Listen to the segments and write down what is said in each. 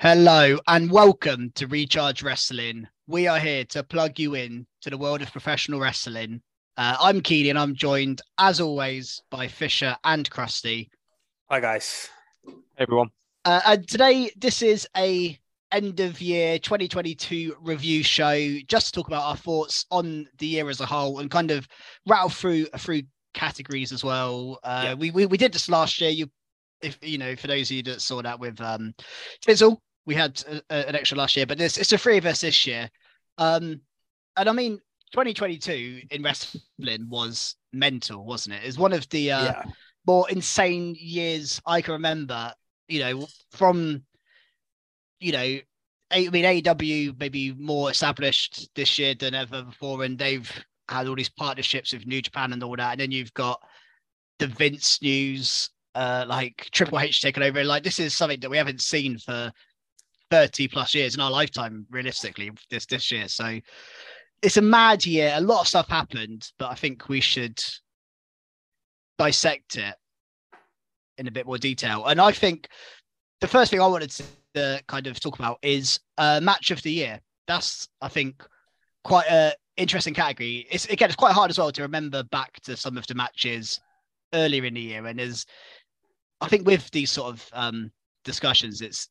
Hello and welcome to Recharge Wrestling. We are here to plug you in to the world of professional wrestling. Uh, I'm Keely and I'm joined, as always, by Fisher and Krusty. Hi guys. Hey everyone. Uh, and today, this is a end of year 2022 review show, just to talk about our thoughts on the year as a whole and kind of rattle through through categories as well. Uh, Yeah. we, we we did this last year. You, if you know, for those of you that saw that with um, Fizzle, we had a, a- an extra last year, but this it's the three of us this year. Um, and I mean, 2022 in wrestling was mental, wasn't it? It's one of the uh, yeah. more insane years I can remember. You know, from you know, A- I mean AEW maybe more established this year than ever before, and they've had all these partnerships with New Japan and all that. And then you've got the Vince news, uh, like Triple H taking over. Like this is something that we haven't seen for 30 plus years in our lifetime, realistically, this this year. So it's a mad year. A lot of stuff happened, but I think we should dissect it in a bit more detail. And I think the first thing I wanted to uh, kind of talk about is uh, match of the year. That's I think quite a interesting category. It's again, it's quite hard as well to remember back to some of the matches earlier in the year. And as I think with these sort of um, discussions, it's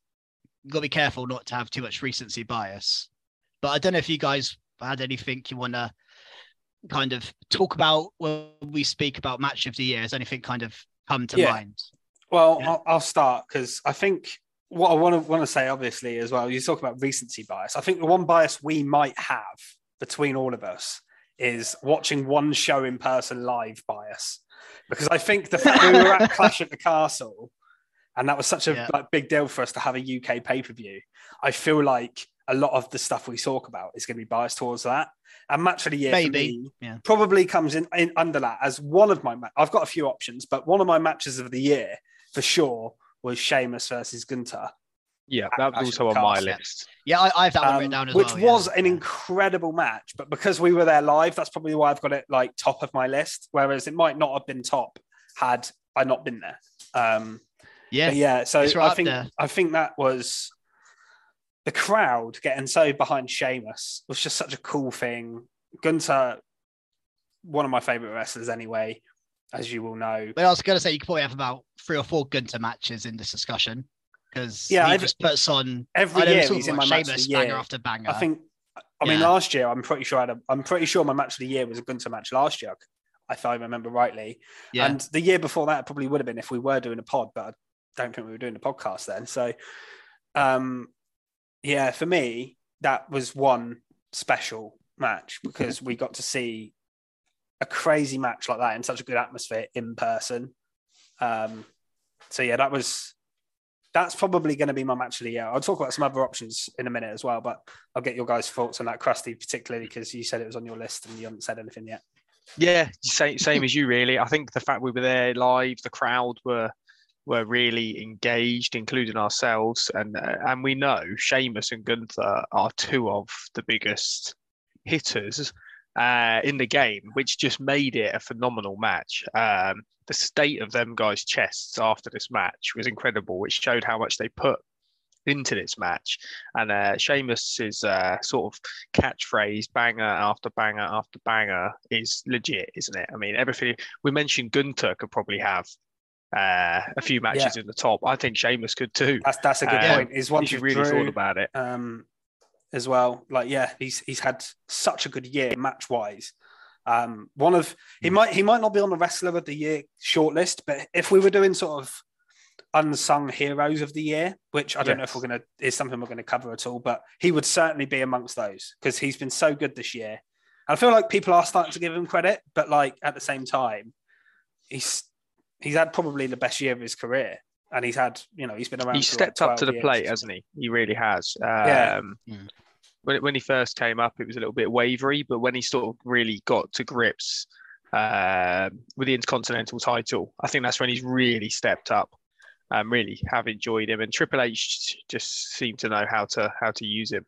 got to be careful not to have too much recency bias. But I don't know if you guys had anything you want to kind of talk about when we speak about match of the year. Has anything kind of come to Yeah. mind? Well, Yeah. I'll, I'll start because I think what I want to want to say, obviously, as well. You talk about recency bias. I think the one bias we might have between all of us is watching one show in person live bias, because I think the fact we were at Clash at the Castle, and that was such a Yeah. like big deal for us to have a UK pay per view. I feel like a lot of the stuff we talk about is going to be biased towards that. And match of the year, for Maybe. me, Yeah. probably comes in, in under that as one of my. Ma- I've got a few options, but one of my matches of the year for sure was Sheamus versus Gunther, Yeah, At that was also on my list. Yeah, I, I have that one um, written down as which well. yeah. was an incredible match. But because we were there live, that's probably why I've got it like top of my list. Whereas it might not have been top had I not been there. Um, yeah. but yeah, so it's right I think there. I think that was the crowd getting so behind Sheamus was just such a cool thing. Gunther, one of my favorite wrestlers anyway, as you will know. But I was going to say you could probably have about three or four Gunther matches in this discussion because Yeah, he I've- just puts on Every I know year he's in about my match of Sheamus the banger after banger. I think. I mean, Yeah. last year I'm pretty sure I had a, I'm pretty sure my match of the year was a Gunther match last year, if I remember rightly. yeah, And the year before that probably would have been if we were doing a pod, but I don't think we were doing a podcast then. So, um, yeah, for me that was one special match because we got to see a crazy match like that in such a good atmosphere in person. Um, so yeah, that was that's probably going to be my match of the year. I'll talk about some other options in a minute as well, but I'll get your guys' thoughts on that, Krusty, particularly because you said it was on your list and you haven't said anything yet. Yeah, same same as you really. I think the fact we were there live, the crowd were were really engaged, including ourselves, and uh, and we know Sheamus and Gunther are two of the biggest hitters uh, in the game, which just made it a phenomenal match. Um, the state of them guys' chests after this match was incredible, which showed how much they put into this match. And uh, Sheamus's uh, sort of catchphrase, banger after banger after banger, is legit, isn't it? I mean, everything we mentioned, Gunther could probably have uh, a few matches yeah. in the top. I think Sheamus could too. That's that's a good um, point. Is once you really through, thought about it, um, as well. Like, yeah, he's he's had such a good year match wise. Um, one of he hmm. might he might not be on the wrestler of the year shortlist, but if we were doing sort of unsung heroes of the year, which I don't yes. know if we're gonna is something we're gonna cover at all, but he would certainly be amongst those because he's been so good this year. I feel like people are starting to give him credit, but like at the same time, he's he's had probably the best year of his career. And he's had, you know, he's been around. He stepped like up to the years. plate, hasn't he? He really has. Um, yeah. Hmm. When, when he first came up, it was a little bit wavery, but when he sort of really got to grips uh, with the Intercontinental title, I think that's when he's really stepped up. Um, really have enjoyed him, and Triple H just seemed to know how to how to use him.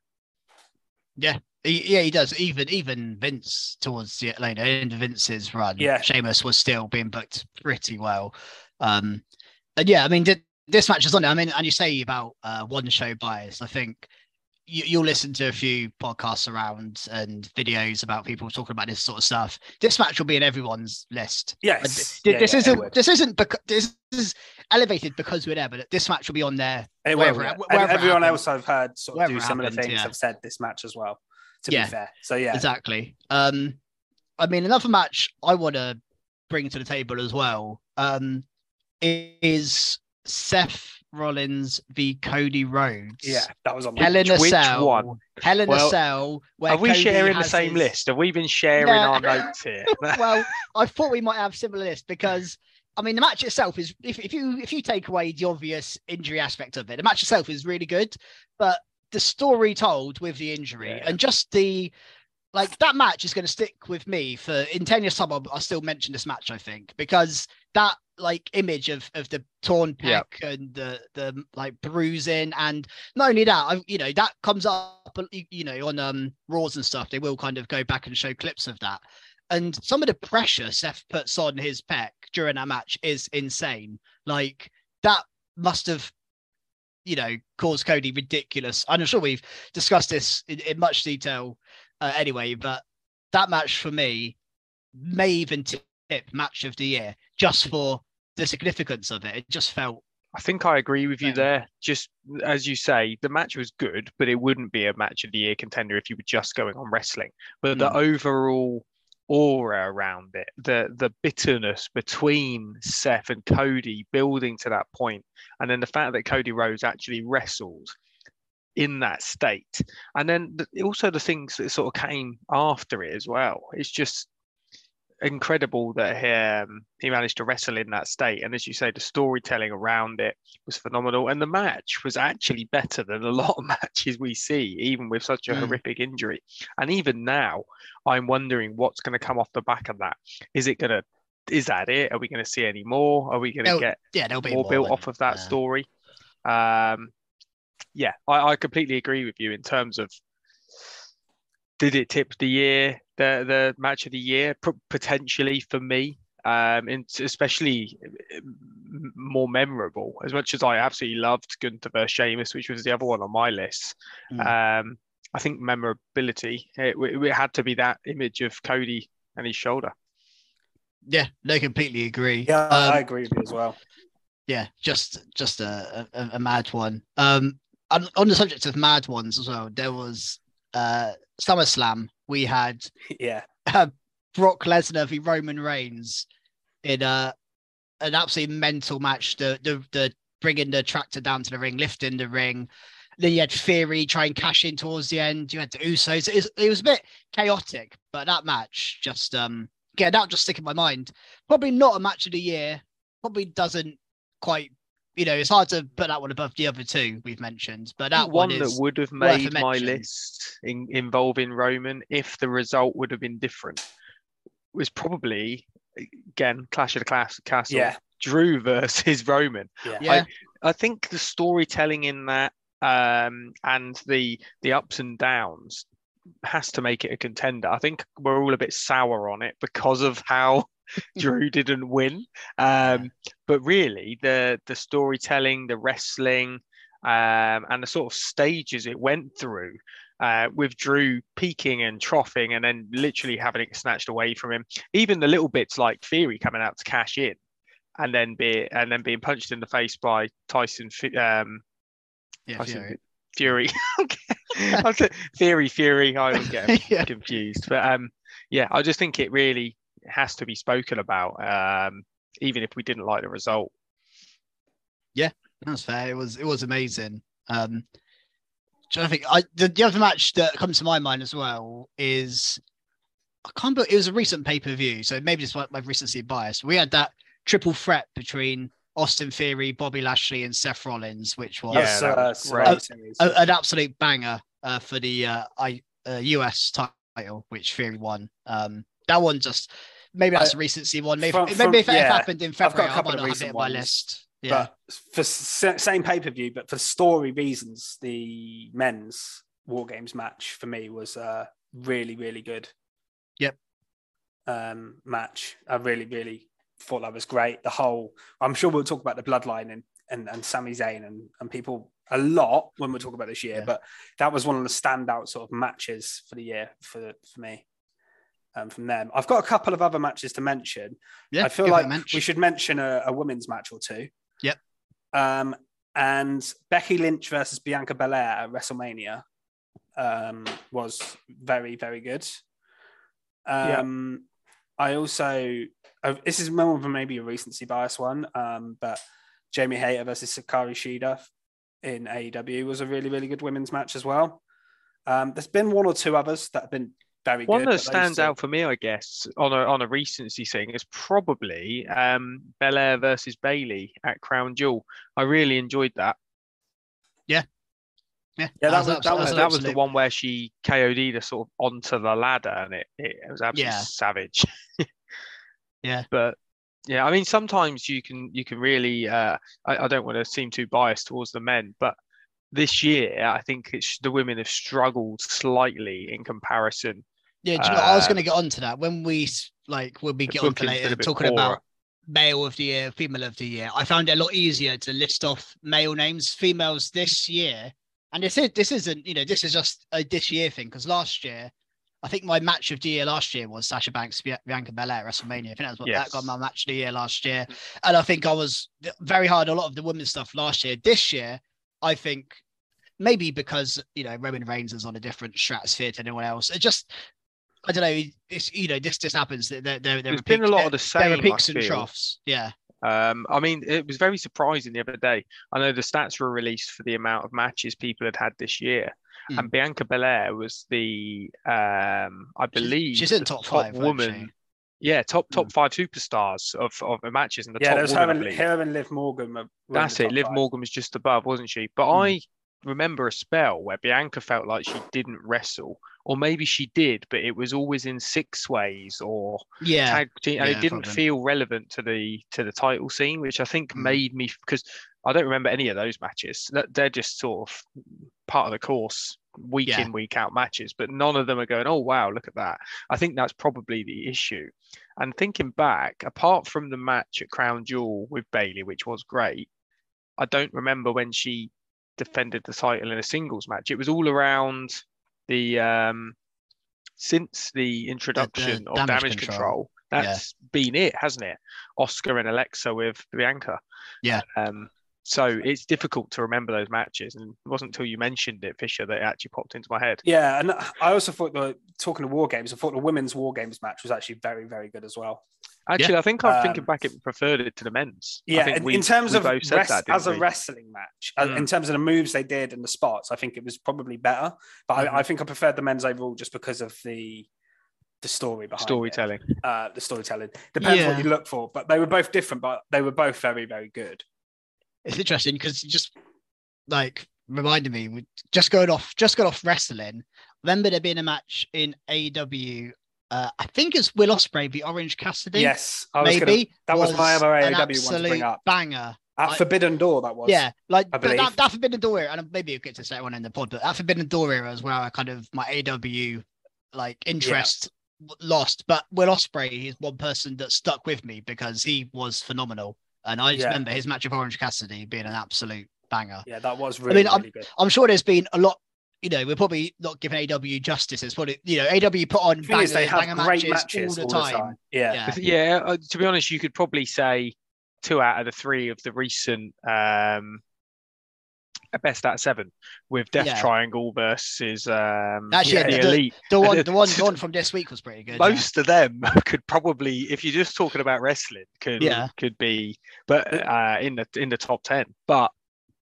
Yeah, he, yeah, he does. Even even Vince towards the later end of Vince's run, yeah, Sheamus was still being booked pretty well. Um, and yeah, I mean, did, this match is on it. I mean, and you say about uh, one show bias. I think you, will listen to a few podcasts around and videos about people talking about this sort of stuff. This match will be in everyone's list. Yes, yeah, this yeah, isn't this isn't because this is elevated because we're there, but this match will be on there. It wherever, will, wherever everyone else I've heard sort of do similar happened, things yeah. have said this match as well. To yeah, be fair, so yeah, exactly. Um, I mean, another match I want to bring to the table as well um, is Seth Rollins v Cody Rhodes. Yeah, that was on Hell in a Which Cell. one? Hell in well, a Cell. Are we Cody sharing the same his... list? Have we been sharing our notes here? well, I thought we might have similar lists because I mean the match itself is if, if you if you take away the obvious injury aspect of it, the match itself is really good, but the story told with the injury yeah. and just the like that match is going to stick with me for in 10 years time I'll, I'll, still mention this match i think because that like image of of the torn pec and the the like bruising. And not only that I, you know that comes up you know on um raws and stuff they will kind of go back and show clips of that. And some of the pressure seth puts on his pec during that match is insane. Like that must have you know caused cody ridiculous. I'm sure we've discussed this in, in much detail uh, anyway, but that match for me may even tip match of the year just for the significance of it. It just felt. I think I agree with you there. Just as you say, the match was good, but it wouldn't be a match of the year contender if you were just going on wrestling. But mm. the overall aura around it, the the bitterness between Seth and Cody building to that point, and then the fact that Cody Rhodes actually wrestled in that state. And then the, also the things that sort of came after it as well. It's just incredible that he, um, he managed to wrestle in that state. And as you say, the storytelling around it was phenomenal. And the match was actually better than a lot of matches we see, even with such a mm. horrific injury. And even now, I'm wondering what's going to come off the back of that. Is it going to is that it? Are we going to see any more? Are we going to get yeah, more, more built off of that story? Um, yeah, I, I completely agree with you in terms of did it tip the year, the the match of the year P- potentially for me, um, and especially more memorable. As much as I absolutely loved Gunther versus Sheamus, which was the other one on my list, mm. um, I think memorability it, it, had to be that image of Cody and his shoulder. Yeah, no, completely agree. Yeah, um, I agree with you as well. Yeah, just just a, a, a mad one. Um, on, on the subject of mad ones as well, there was uh SummerSlam. We had yeah uh, Brock Lesnar v Roman Reigns in a an absolutely mental match. The the the bringing the tractor down to the ring, lifting the ring. Then you had Theory try and cash in towards the end. You had the Usos. It was, it was a bit chaotic, but that match just um yeah, that just stick in my mind. Probably not a match of the year. Probably doesn't quite you know, it's hard to put that one above the other two we've mentioned, but that one, one that would have made my list in, involving Roman if the result would have been different was probably again Clash of the Class Castle. Yeah. Drew versus Roman. Yeah. yeah. I, I think the storytelling in that um, and the the ups and downs has to make it a contender. I think we're all a bit sour on it because of how Drew didn't win. Um, but really, the the storytelling, the wrestling, um, and the sort of stages it went through. Uh, with Drew peaking and troughing and then literally having it snatched away from him. Even the little bits like Theory coming out to cash in and then be and then being punched in the face by Tyson um, Yeah, Tyson Fury. Fury. Theory, Fury. I always get 'em Yeah. confused, but um, yeah, I just think it really has to be spoken about, um, even if we didn't like the result. Yeah, that's fair. It was it was amazing. Um, trying to think, I the, the other match that comes to my mind as well is I can't believe it was a recent pay per view, so maybe it's my, my recency bias. We had that triple threat between Austin Theory, Bobby Lashley, and Seth Rollins, which was Yeah, uh, was Survivor a- an absolute banger uh, for the uh, I, uh, US title, which Theory won. Um, that one just maybe that's I- a recency one. Maybe, from- maybe if it happened in February, I couple might of not have it recent on my ones, list. Yeah, But for same pay per view, but for story reasons, the men's War Games match for me was uh, really, really good. Yep. Um, match. I really, really thought that was great. The whole. I'm sure we'll talk about the bloodline and and, and Sami Zayn and, and people a lot when we talk about this year, Yeah. but that was one of the standout sort of matches for the year for for me. Um, from them, I've got a couple of other matches to mention. yeah. I feel give it a like we should mention a, a women's match or two. Yep. Um, and Becky Lynch versus Bianca Belair at WrestleMania um, was very, very good. Um, I also, uh, this is more of a, maybe a recency bias one, um, but Jamie Hayter versus Sakari Shida in AEW was a really, really good women's match as well. Um, there's been one or two others that have been very One good. that stands out for me, I guess, on a on a recency thing is probably um, Belair versus Bayley at Crown Jewel. I really enjoyed that. yeah, Yeah, that was- abs- that was that was the one where she KO'd her sort of onto the ladder, and it, it, was absolutely Yeah. savage. Yeah. but yeah, I mean, sometimes you can you can really. Uh, I, I don't want to seem too biased towards the men, but this year I think it's the women have struggled slightly in comparison. Yeah, you know, what? I was Uh, going to get onto that when we like when we get on to booking's been a later talking poorer. about male of the year, female of the year. I found it a lot easier to list off male names, females this year, and this is this isn't you know this is just a this year thing because last year. I think my match of the year last year was Sasha Banks, Bianca Belair WrestleMania. I think that's what that got my match of the year last year. And I think I was very hard on a lot of the women's stuff last year. This year, I think maybe because you know Roman Reigns is on a different stratosphere to anyone else. It just I don't know. It's you know this just happens. There there there There's are been a lot there- of the there same. are peaks and troughs. Yeah, Um, I mean, it was very surprising the other day. I know the stats were released for the amount of matches people had had this year, Hmm. and Bianca Belair was the, um, I believe, she's in the top five, wasn't woman. she? Yeah, top top Hmm. five superstars of, of the matches and the Yeah, top there was woman, her and, her and Liv Morgan. Were, were in That's the it. Liv five. Morgan was just above, wasn't she? But Hmm. I remember a spell where Bianca felt like she didn't wrestle, or maybe she did, but it was always in six ways or yeah, tag team, and Yeah, it didn't probably. feel relevant to the to the title scene, which I think Mm. made me because I don't remember any of those matches. They're just sort of part of the course, week Yeah. in week out matches, but none of them are going, oh wow, look at that. I think that's probably the issue. And thinking back, apart from the match at Crown Jewel with Bayley, which was great, I don't remember when she defended the title in a singles match. It was all around the um since the introduction of damage damage, control. control. Yeah. That's been it, hasn't it? Asuka and Alexa with Bianca. Yeah. Um, so it's difficult to remember those matches, and it wasn't until you mentioned it, Fisher, that it actually popped into my head. Yeah, and I also thought the talking of war games, I thought the women's war games match was actually very, very good as well. Actually, I think I'm thinking Um, back, it preferred it to the men's. I Yeah, think in, we- in terms we of both said rest- that, didn't as a wrestling match, uh, Mm. in terms of the moves they did and the spots, I think it was probably better. But Mhm. I, I think I preferred the men's overall just because of the the story behind it. storytelling. uh, the storytelling. Depends Yeah. what you look for, but they were both different, but they were both very, very good. it's interesting because you just like reminded me we just going off just got off wrestling. Remember there being a match in AEW. Uh, I think it's Will Ospreay v Orange Cassidy. Yes, I was maybe gonna, that was my other an AEW one to bring up. Banger. at I- Forbidden Door. That was Yeah, like I that, that Forbidden Door era, and maybe we'll get to that one in the pod, but that Forbidden Door era as well. I kind of my AW like interest w- lost, but Will Ospreay is one person that stuck with me because he was phenomenal, and I just Yeah. remember his match of Orange Cassidy being an absolute banger. Yeah, that was I really, mean, really I'm, good. I'm sure there's been a lot. You know, we're probably not giving AW justice. It's probably you know AW put on The banger, is, they have banger great matches, matches all the time. Yeah. Yeah. Yeah, uh, to be honest, you could probably say two out of the three of the recent um, best out of seven with Death Yeah. Triangle versus um, Actually, Yeah, the the, Elite. the one, the one, the one from this week was pretty good. yeah. Most of them could probably, if you're just talking about wrestling, could Yeah. could be, but uh, in the in the top ten. But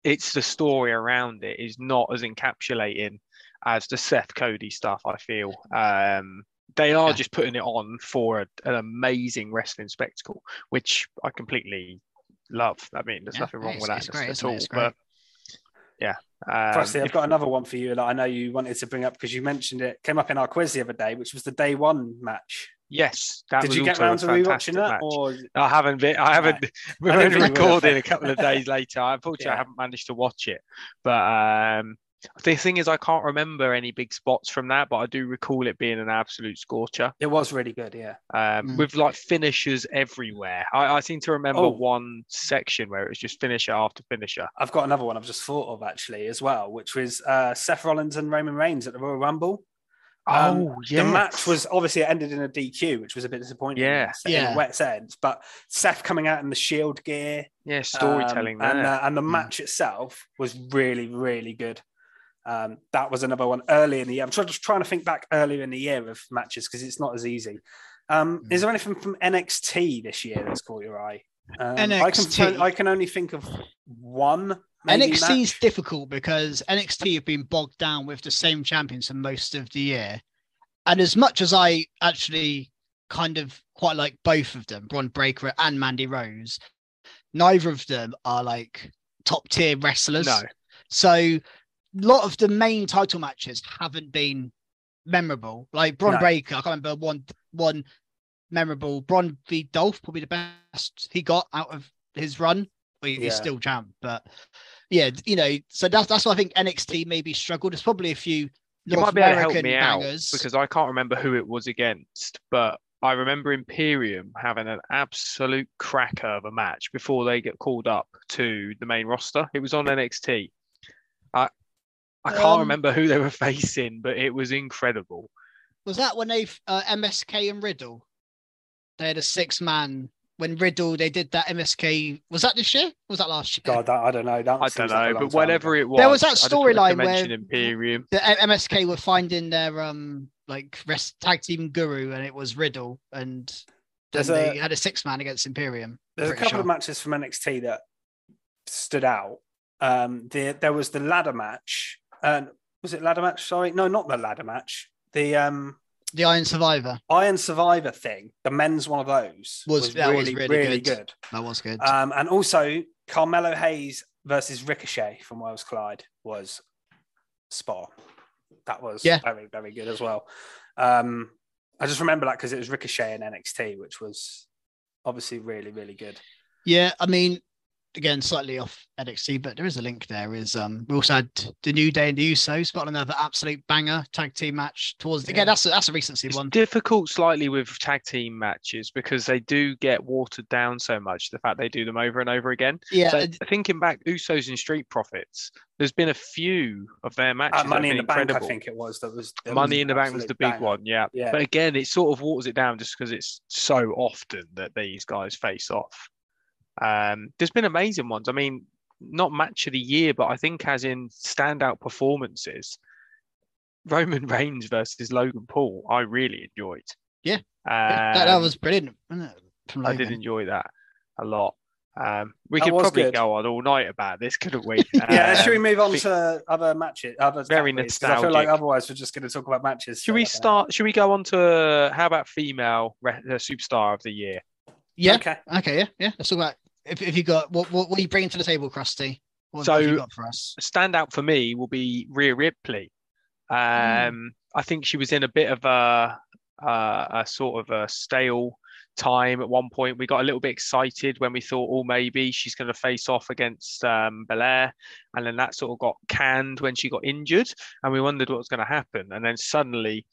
it's the story around it is not as encapsulating as the Seth Cody stuff. I feel um, they are Yeah. just putting it on for a, an amazing wrestling spectacle, which I completely love. I mean, there's Yeah, nothing wrong with that it's at great, isn't it? all. But yeah, um, Firstly, I've if- got another one for you that I know you wanted to bring up because you mentioned it came up in our quiz the other day, which was the day one match. Yes, that Did you get round to rewatching that, match. or I haven't been. I haven't. We're I only think we were recording a couple of days later. Unfortunately, I haven't managed to watch it. But um, the thing is, I can't remember any big spots from that. But I do recall it being an absolute scorcher. it was really good? Yeah, Um, Mm. with like finishers everywhere. I, I seem to remember Oh. one section where it was just finisher after finisher. I've got another one I've just thought of actually as well, which was uh, Seth Rollins and Roman Reigns at the Royal Rumble. Um, oh yeah, The match was obviously it ended in a DQ, which was a bit disappointing. Yeah. in Yeah. wet sense. But Seth coming out in the Shield gear, yeah storytelling um, and there. uh, and the Mm. match itself was really really good. Um, that was another one early in the year. I'm try- just trying to think back earlier in the year of matches because it's not as easy. Um, Mm. Is there anything from NXT this year that's caught your eye? Um, I can NXT. I can only think of one. NXT is difficult because NXT have been bogged down with the same champions for most of the year. And as much as I actually kind of quite like both of them, Bron Breakker and Mandy Rose, neither of them are like top tier wrestlers. no, So a lot of the main title matches haven't been memorable. Like Bron No. Breakker, I can't remember one one memorable. Bron v Dolph, probably the best he got out of his run. Well, he- Yeah. he's still champ, but yeah, you know, so that's that's why I think NXT maybe struggled. There's probably a few you North might be able to help American me out bangers. because I can't remember who it was against, but I remember Imperium having an absolute cracker of a match before they get called up to the main roster. It was on NXT. I I can't Um, remember who they were facing, but it was incredible. was that when they uh, MSK and Riddle? They had a six man when Riddle they did that MSK. Was that this year? Was that last year? God, that, I don't know. That I don't know, long but time whatever ago. it was, There was that I just wanted to storyline mention where- Imperium. the MSK were finding their um like rest tag team guru, and it was Riddle, and then There's they a- had a six man against Imperium. There's a pretty couple of matches from NXT that stood out. Um, the, there was the ladder match. And was it ladder match? Sorry, no, not the ladder match. The um, The Iron Survivor Iron Survivor thing, the men's one of those Was- that was really, really really good. good. that was good. Um, and also Carmelo Hayes versus Ricochet from Worlds Collide was spot. That was Yeah. very, very good as well. Um, I just remember that because it was Ricochet in NXT, which was obviously really, really good. yeah, I mean, again, slightly off NXT, but there is a link there. Is um we also had the New Day and the Usos, but another absolute banger tag team match towards again. That's a, that's a recency It's one. difficult slightly with tag team matches because they do get watered down so much. The fact they do them over and over again. Yeah, So thinking back, Usos and Street Profits, there's been a few of their matches. Uh, Money in the been Bank, I think it was. That was that Money was in the Bank was the big banger. one, yeah. Yeah. But again, it sort of waters it down just because it's so often that these guys face off. Um, there's been amazing ones. I mean, not match of the year, but I think as in standout performances, Roman Reigns versus Logan Paul, I really enjoyed. Yeah. Yeah, that, that Um, was brilliant. wasn't it, From I did enjoy that a lot. Um, we That could probably good. go on all night about this, couldn't we? Yeah, should we Um, move on be- to other matches? Other Very categories? 'Cause I feel like nostalgic. otherwise we're just going to talk about matches. Should we like an start? Should we go on to how about female re- uh, superstar of the year? Yeah. Okay. Okay. Yeah. Yeah. Let's talk about if, if you got what, what what are you bringing to the table, Krusty? What, what have you So- got for us? standout for me will be Rhea Ripley. Um, I think she was in a bit of a, uh, a sort of a stale time at one point. We got a little bit excited when we thought, oh, maybe she's going to face off against um, Belair. And then that sort of got canned when she got injured. And we wondered what was going to happen. And then suddenly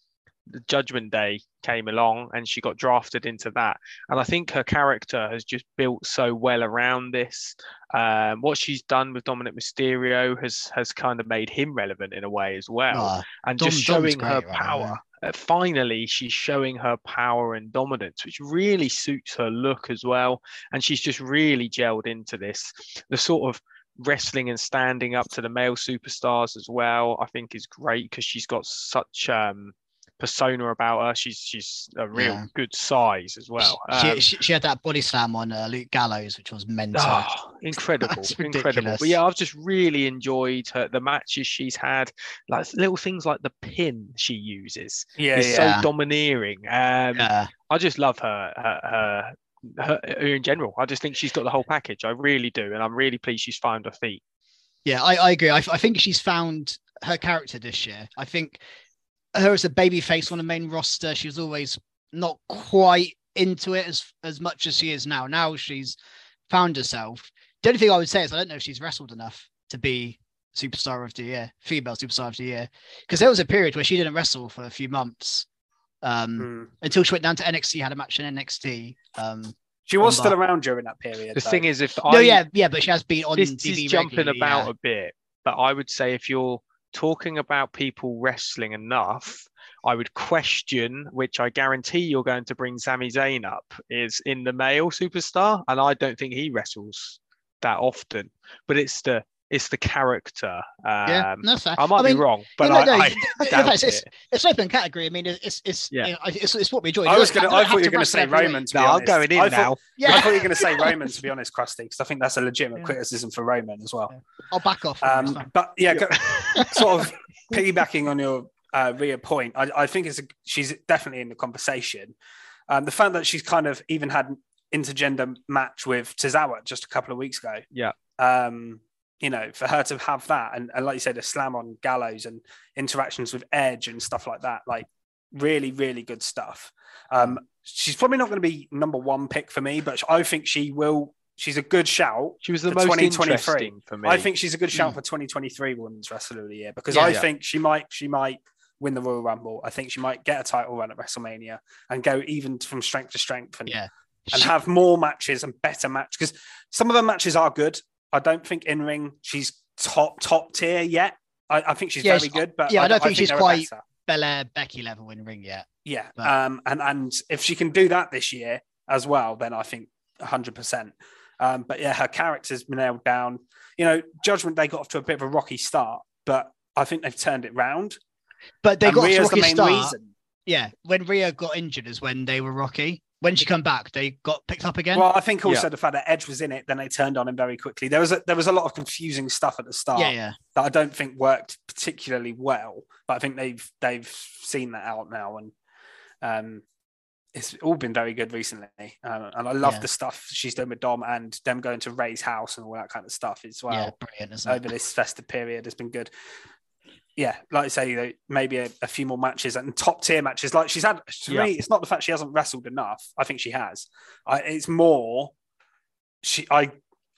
Judgment Day came along and she got drafted into that. And I think her character has just built so well around this. Um, what she's done with Dominic Mysterio has has kind of made him relevant in a way as well, Oh, and Dom- just showing her great right now, power. Uh, finally, she's showing her power and dominance, which really suits her look as well. And she's just really gelled into this. The sort of wrestling and standing up to the male superstars as well, I think is great because she's got such um, persona about her. She's she's a real Yeah. good size as well. She, Um, she, she had that body slam on uh, Luke Gallows, which was mental. Oh, incredible, incredible. But yeah, I've just really enjoyed her, the matches she's had, like little things like the pin she uses. Yeah, is yeah. so domineering. Um, Yeah. I just love her, her, her, her, her in general. I just think she's got the whole package. I really do, and I'm really pleased she's found her feet. Yeah, I, I agree. I, I think she's found her character this year. I think her as a baby face on the main roster, she was always not quite into it as as much as she is now. Now she's found herself. The only thing I would say is I don't know if she's wrestled enough to be superstar of the year, female superstar of the year. Because there was a period where she didn't wrestle for a few months. Um, Mm. until she went down to NXT, had a match in NXT. Um, She was still that. around during that period. The though. thing is, if no, I yeah, yeah, but she has been on this TV is jumping regularly, about yeah. a bit, but I would say if you're talking about people wrestling enough, I would question, which I guarantee you're going to bring Sami Zayn up, is in the male superstar, and I don't think he wrestles that often. But it's the it's the character. Yeah, Um, no, fair. I might mean, be wrong, but no, I, no, I in fact, it's, it. it's open category. I mean, it's it's Yeah. you know, it's, it's what we enjoy. I was gonna. I thought you were going to say every. Roman. To be No, I'm honest. going in I thought, now. Yeah, I thought you were going to say Roman. To be honest, Krusty, because I think that's a legitimate Yeah. criticism for Roman as well. I'll back off. Um, but yeah, go, sort of piggybacking on your uh, Rhea point, I, I think it's a, she's definitely in the conversation. Um, the fact that she's kind of even had an intergender match with Tozawa just a couple of weeks ago. Yeah. Um, you know, for her to have that and, and like you said, a slam on Gallows and interactions with Edge and stuff like that, like really, really good stuff. Um, she's probably not going to be number one pick for me, but I think she will. She's a good shout. She was the most 2023. interesting for me. I think she's a good shout Mm. for 2023 Women's Wrestler of the Year because Yeah. I Yeah. think she might she might win the Royal Rumble. I think she might get a title run at WrestleMania and go even from strength to strength and, Yeah. and She- have more matches and better matches because some of her matches are good. I don't think in ring she's top top tier yet. I, I think she's Yeah, very she- good, but yeah, I don't think she's they're quite- better. Belair Becky level in ring yet. Yeah, But- um, and and if she can do that this year as well, then I think hundred percent. Um, but yeah, her character's been nailed down. You know, Judgment Day got off to a bit of a rocky start, but I think they've turned it round. But they and got off to a Rhea's the rocky main start. reason. Yeah, when Rhea got injured is when they were rocky. When she come back, they got picked up again. Well, I think also Yeah. the fact that Edge was in it, then they turned on him very quickly. There was a, there was a lot of confusing stuff at the start yeah, yeah. that I don't think worked particularly well, but I think they've they've seen that out now, and um, it's all been very good recently. Um, and I love Yeah. the stuff she's done with Dom and them going to Rey's house and all that kind of stuff as well. yeah, brilliant, isn't it? over this festive period has been good. Yeah, like I say, you know, maybe a, a few more matches and top tier matches. Like she's had, to Yeah. me, it's not the fact she hasn't wrestled enough. I think she has. I, it's more she. I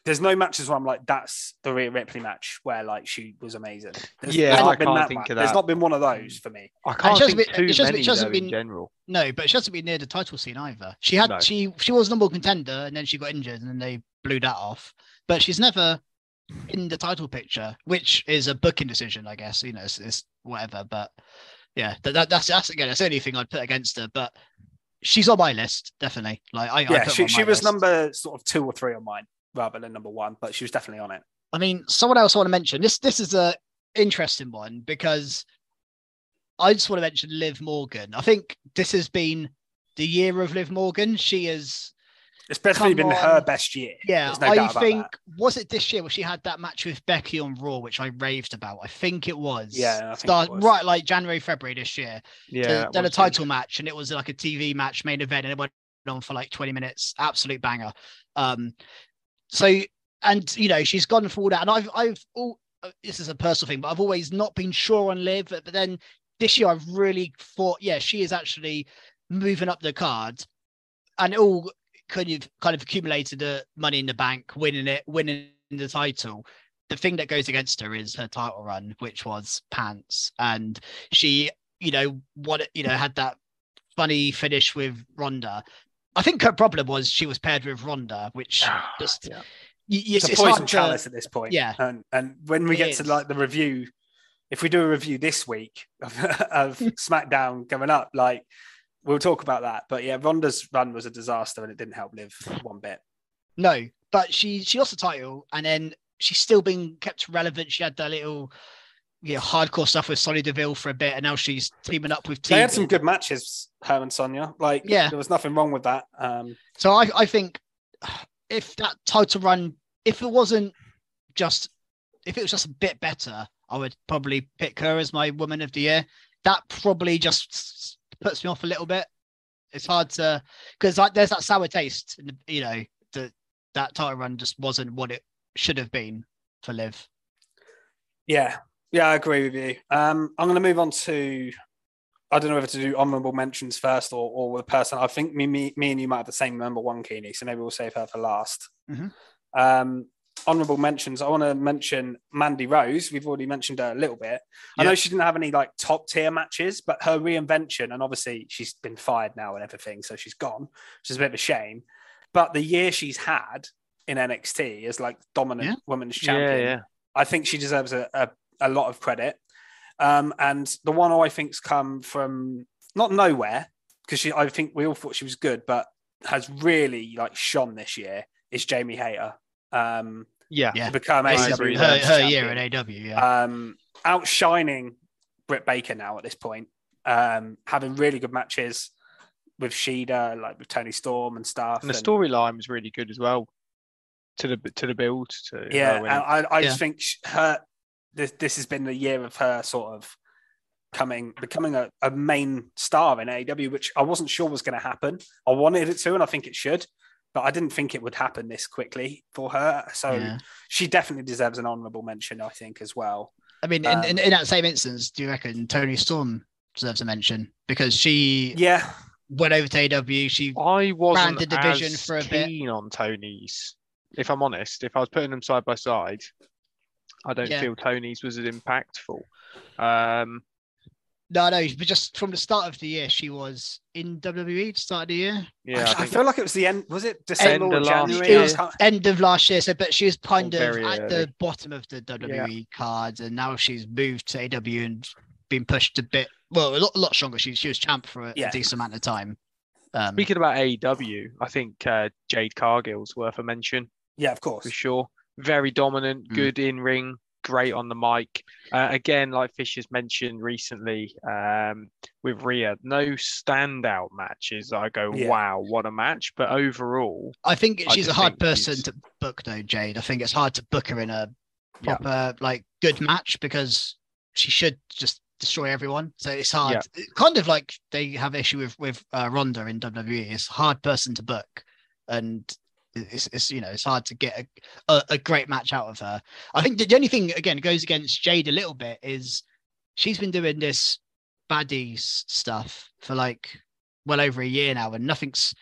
there's no matches where I'm like, that's the Rhea Ripley match where like she was amazing. There's, Yeah, there's I not been can't that think one. of There's not been one of those for me. I can't hasn't think been- too it hasn't been- many it hasn't though, in general. No, but she hasn't been near the title scene either. She had No. she she was number one contender and then she got injured and then they blew that off. But she's never in the title picture, which is a booking decision, I guess. You know, it's, it's whatever. But yeah, that, that, that's that's again that's the only thing I'd put against her. But she's on my list, definitely. Like I, I Yeah, put she, she was list. number sort of two or three on mine rather than number one, but she was definitely on it. I mean, someone else I want to mention. This this is a interesting one because I just want to mention Liv Morgan. I think this has been the year of Liv Morgan. She is Come been her best year. Yeah, no I think was it this year where she had that match with Becky on Raw, which I raved about. I think it was. Yeah, it Start was. right like January, February this year. Yeah, then a title match, and it was like a TV match, main event, and it went on for like 20 minutes. Absolute banger. Um, so and you know she's gone for all that, and I've I've all uh, this is a personal thing, but I've always not been sure on Liv, but then this year I've really thought, yeah, she is actually moving up the card, and it all kind of kind of accumulated the money in the bank, winning it, winning the title. The thing that goes against her is her title run, which was pants, and she you know, what you know had that funny finish with Ronda. I think her problem was she was paired with Ronda, which ah, just Yeah. y- y- It's, it's, a poison hard to- chalice at this point. Yeah. And and when we It get to like the review, if we do a review this week of, of SmackDown coming up, like we'll talk about that. But yeah, Ronda's run was a disaster and it didn't help Liv one bit. No, but she she lost the title, and then she's still been kept relevant. She had that little, you know, hardcore stuff with Sonya Deville for a bit, and now she's teaming up with. They had some good matches, her and Sonya. Like, Yeah. there was nothing wrong with that. Um, So I I think if that title run, if it wasn't just, if it was just a bit better, I would probably pick her as my Woman of the Year. That probably just puts me off a little bit. It's hard to because like there's that sour taste, in the- you know, that that title run just wasn't what it should have been for Liv. yeah. Yeah, I agree with you. Um, I'm going to move on to, I don't know whether to do honorable mentions first or, or the person. I think me, me, me and you might have the same number one, Keeney. So maybe we'll save her for last. Mhm. Um, honorable mentions. I want to mention Mandy Rose. We've already mentioned her a little bit. I Yeah. know she didn't have any like top tier matches, but her reinvention, and obviously she's been fired now and everything, so she's gone, which is a bit of a shame. But the year she's had in NXT as like dominant Yeah. women's champion, yeah. I think she deserves a, a, a lot of credit. Um, and the one I think's come from not nowhere because she, I think we all thought she was good, but has really like shone this year is Jamie Hayter. Um, Yeah. Yeah. to become I AEW her, her year in AW, yeah. Um, outshining Britt Baker now at this point, um, having really good matches with Shida, like with Toni Storm and stuff. And the and- storyline was really good as well. To the to the build to yeah, and. I, I just Yeah. think her this this has been the year of her sort of coming becoming a, a main star in AEW, which I wasn't sure was going to happen. I wanted it to, and I think it should, but I didn't think it would happen this quickly for her. So Yeah. she definitely deserves an honourable mention, I think, as well. I mean, in, in, um, in that same instance, do you reckon Toni Storm deserves a mention because she Yeah, went over to AW? She I wasn't the division as for a bit. keen on Toni's. If I'm honest, if I was putting them side by side, I don't Yeah. feel Toni's was as impactful. Um, no, no, but just from the start of the year, she was in WWE. at the Start of the year, yeah, I, I I feel like it was the end. Was it December End or of January? it was end of last year. So, but she was kind of at early. the bottom of the WWE cards, and now she's moved to AW and been pushed a bit. Well, a lot, a lot stronger. She she was champ for a, Yeah. a decent amount of time. Um, speaking about AEW, I think uh, Jade Cargill's worth a mention yeah, of course. for sure. Very dominant, Mm. good in ring, great on the mic. Uh, again, like Fisher's mentioned recently um, with Rhea, no standout matches. I go, Yeah. wow, what a match! But overall, I think she's a hard person she's- to book, though, Jade. I think it's hard to book her in a Yeah. proper, like, good match because she should just destroy everyone. So it's hard. Yeah. Kind of like they have issue with with uh, Ronda in WWE. It's a hard person to book, and it's, it's you know it's hard to get a, a, a great match out of her. I think the, only thing again goes against Jade a little bit is she's been doing this baddies stuff for like well over a year now, and nothing's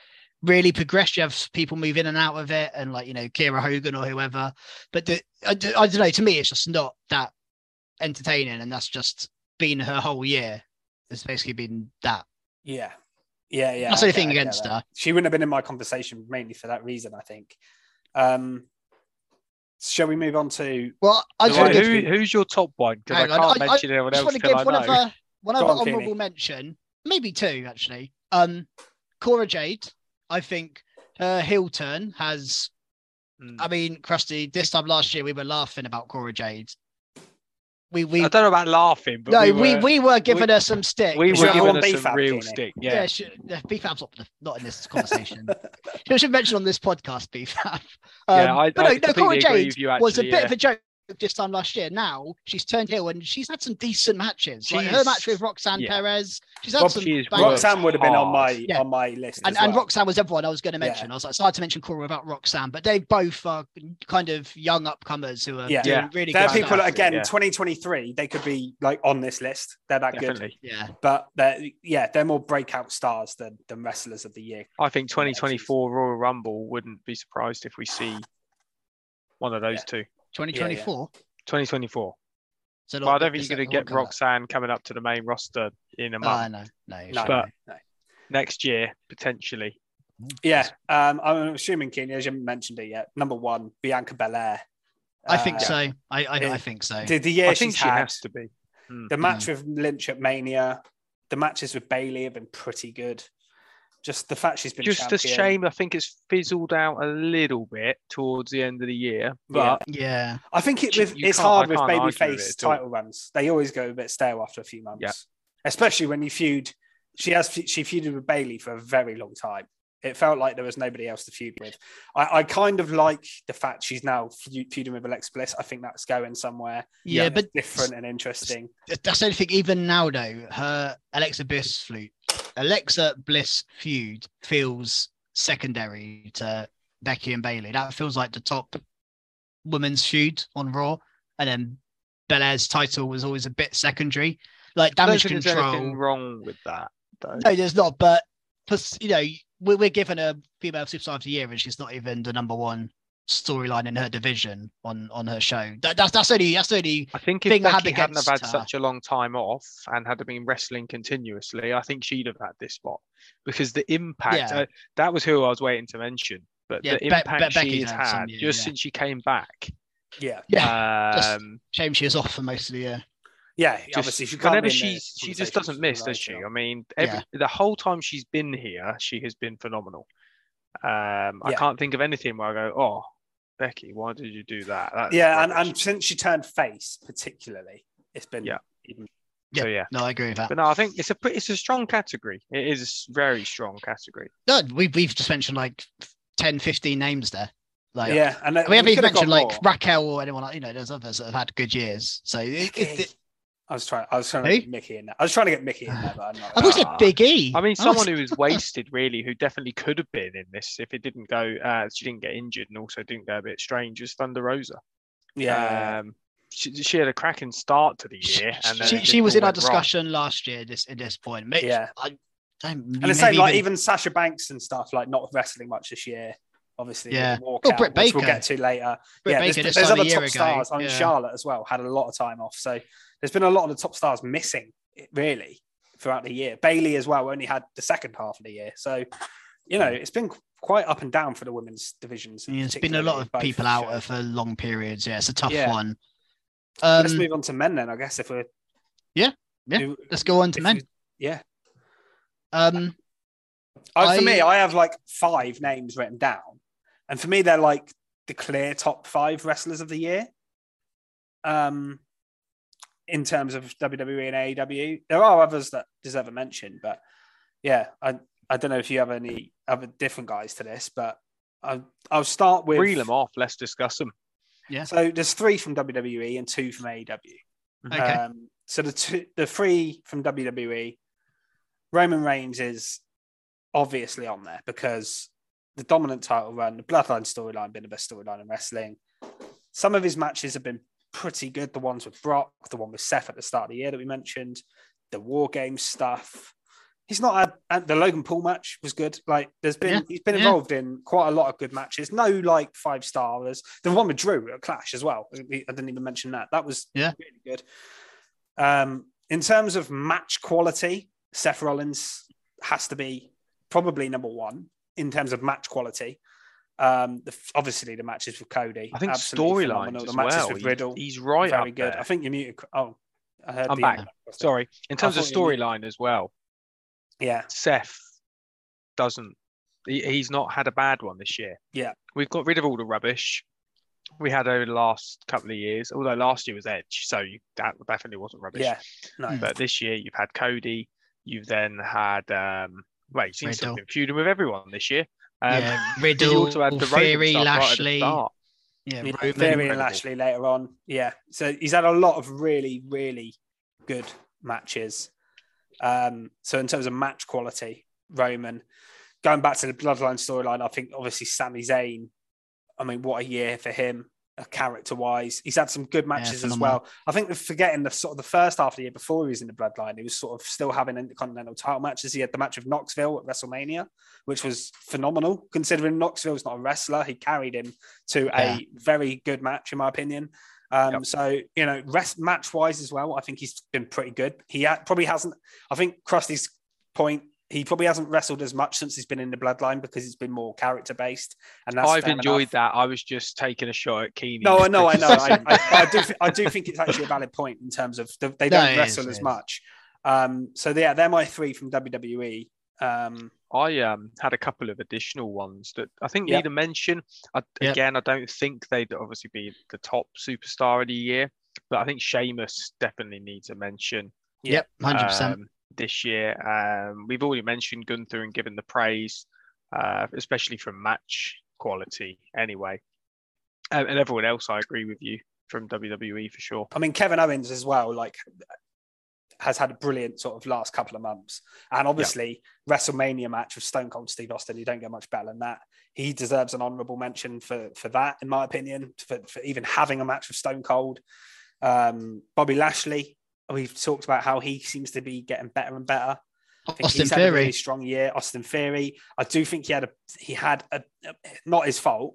really progressed. You have people move in and out of it, and like you know Kiera Hogan or whoever. But the, I, I don't know. To me, it's just not that entertaining, and that's just been her whole year. It's basically been that. Yeah. Yeah, yeah. That's the I only get- thing against that. her. She wouldn't have been in my conversation mainly for that reason, I think. Um, shall we move on to Well, I just Right, want to who, who's your top one? Because I Hang on, can't I- I mention anyone just else want to I give one of her one on, Kenny. honourable mention, maybe two actually. Um, Cora Jade. I think her heel turn has Mm. I mean, Krusty, this time last year we were laughing about Cora Jade. We we I don't know about laughing, but no, we we, were, we were giving we- her some stick. we were giving on her some real stick. yeah, Yeah, she, yeah, BFAB's not, not in this conversation. she should mention on this podcast BFAB. Um, Yeah, I- but I no, no, Cora Jade with you, was a actually, bit yeah. of a joke this time last year. Now she's turned heel and she's had some decent matches. Like her match with Roxanne yeah. Perez, she's had Rob- some she is bangers. worked Roxanne would have been on my. Yeah. on my list. and, as and. Roxanne was everyone I was going to Yeah. mention. I was like, it's hard to mention Cora without Roxanne, but they both are kind of young upcomers who are Yeah. doing Yeah. really There good are people stuff. again, Yeah. 2023, they could be like on this list. They're that good. Yeah, But they're yeah, they're more breakout stars than, than wrestlers of the year. I think 2024 Royal Rumble wouldn't be surprised if we see one of those Yeah. two. 2024. 2024. So But I don't think you're going to get Roxanne coming up to the main roster in a No, month. no, no. No, But- no, no. Next year, potentially. Yeah, um, I'm assuming Keenan, as you haven't mentioned it yet. Number one, Bianca Belair. I think Uh, so. I I, I think so. The, the year I think she had, has to be. Mm. the match with Lynch at Mania, the matches with Bayley have been pretty good. Just the fact she's been Just a shame. I think it's fizzled out a little bit towards the end of the year. But yeah. I think it with, it's hard with can't babyface it at all. title runs. They always go a bit stale after a few months. Yeah. Especially when you feud. She has she feuded with Bayley for a very long time. It felt like there was nobody else to feud with. I, I kind of like the fact she's now feud- feuding with Alexa Bliss. I think that's going somewhere yeah, but different and interesting. that's the only thing. Even now, though, her Alexa Bliss flute, Alexa Bliss feud feels secondary to Becky and Bayley. That feels like the top women's feud on Raw, and then Belair's title was always a bit secondary. Like damage control. wrong with that. Though. No, there's not. But plus, you know, we're, we're given a female superstar of the year, and she's not even the number one storyline in her division on on her show. That, that's that's only that's only I think if thing I had Becky hadn't have had her- such a long time off and had been wrestling continuously, I think she'd have had this spot because the impact. Yeah. uh, that was who I was waiting to mention, but Yeah, the Be- Be- impact Becky's she's had had yeah, just yeah. since she came back. Yeah. yeah. just- Um, Shame she was off for most of the year. Yeah. just obviously, she can't whenever be in the she's she just doesn't miss, does she? I mean, every, Yeah. the whole time she's been here, she has been phenomenal. Um, I Yeah. can't think of anything where I go, "Oh, Becky, why did you do that?" That's Yeah, and, rubbish." and since she turned face, particularly, it's been Yeah. even so yeah. No, I agree with that. But no, I think it's a pretty, it's a strong category. It is a very strong category. No, we've we've just mentioned like 10, 15 names there. Like yeah. And uh, we haven't even could have got mentioned like more. Raquel or anyone like you know. There's others that have had good years. So it, it, it, I was trying. I was trying to get Mickie in there. I was trying to get Mickie in there, but I'm not. I thought you Ah. said Big E. I mean, someone who was wasted, really, who definitely could have been in this if it didn't go. Uh, she didn't get injured and also didn't go a bit strange. Was Thunder Rosa. yeah. Um, she, she had a cracking start to the She- year, and then she, she was in our went wrong. discussion last year. This at this point, Maybe, Yeah. I don't. and the same, like even Sasha Banks and stuff, like not wrestling much this year. Obviously, Yeah. with walkout, Oh, Britt which we'll get to later. Britt yeah, Baker there's, there's other top ago, stars. I mean, yeah. Charlotte as well had a lot of time off, so there's been a lot of the top stars missing really throughout the year. Bayley as well only had the second half of the year, so you know it's been quite up and down for the women's divisions. Yeah, there's been a lot of people out shows. for long periods. Yeah, it's a tough Yeah. one. Let's Um, move on to men then, I guess. If we're Yeah, yeah. who- let's go on to men. we- yeah. Um, I, for I- me, I have like five names written down, and for me, they're like the clear top five wrestlers of the year. Um, in terms of WWE and AEW, there are others that deserve a mention, but yeah, I I don't know if you have any other different guys to this, but I I'll start with Reel them off. Let's discuss them. yeah. So there's three from WWE and two from AEW. Okay. Um, so the two, the three from WWE, Roman Reigns is obviously on there because the dominant title run, the Bloodline storyline, been the best storyline in wrestling. Some of his matches have been pretty good. The ones with Brock, the one with Seth at the start of the year that we mentioned, the War Game stuff. He's not had the Logan Paul match was good. Like there's been Yeah, he's been yeah. involved in quite a lot of good matches. No like five stars. The one with Drew at Clash as well. I didn't even mention that. That was Yeah. really good. Um, in terms of match quality, Seth Rollins has to be probably number one in terms of match quality. Um, the, obviously the matches with Cody. I think absolutely storylines phenomenal. as The matches well. with He's- Riddle, He's, right very up good. there. I think you're muted. Oh, I heard I'm the back. Sorry. In terms of thought you meant- storyline as well, Yeah, Seth doesn't. He, he's not had a bad one this year. Yeah. We've got rid of all the rubbish we had over the last couple of years. Although last year was Edge, so you, that definitely wasn't rubbish. yeah, no. But this year you've had Cody. You've then had um. Wait, you've seen Riddle. something feuding with everyone this year. Um, yeah, Riddle, also had the Roman Theory, stuff right Lashley. yeah, yeah, Roman. Theory and incredible. Lashley later on. Yeah, so he's had a lot of really, really good matches. Um, so in terms of match quality, Roman going back to the Bloodline storyline, I think obviously Sami Zayn. I mean, what a year for him, character wise. He's had some good matches as well. I think forgetting the sort of the first half of the year before he was in the Bloodline, he was sort of still having intercontinental title matches. He had the match with Knoxville at WrestleMania, which was phenomenal. Considering Knoxville's not a wrestler, he carried him to Yeah. a very good match, in my opinion. Um, Yep. So you know, rest match wise as well, I think he's been pretty good. He ha- probably hasn't. I think Krusty's point. He probably hasn't wrestled as much since he's been in the bloodline because it's been more character based, and that's I've enjoyed enough. that. I was just taking a shot at Keeney. No, I know, I know. I, I, I do. thi- I do think it's actually a valid point in terms of the, they don't it wrestle is, as is. much. Um, so yeah, they're my three from WWE. Um, I um had a couple of additional ones that I think Yep. need a mention. I, Yep. Again, I don't think they'd obviously be the top superstar of the year, but I think Sheamus definitely needs a mention. Yep, hundred percent. This year. Um, we've already mentioned Gunther and given the praise, uh, especially from match quality. Anyway, um, and everyone else, I agree with you from WWE for sure. I mean, Kevin Owens as well, like has had a brilliant sort of last couple of months. And obviously, WrestleMania match with Stone Cold Steve Austin, you don't get much better than that. He deserves an honorable mention for for that, in my opinion, for, for even having a match with Stone Cold. Um, Bobby Lashley, we've talked about how he seems to be getting better and better. I think Austin he's had a really Theory. strong year. Austin Theory, I do think he had a he had a not his fault,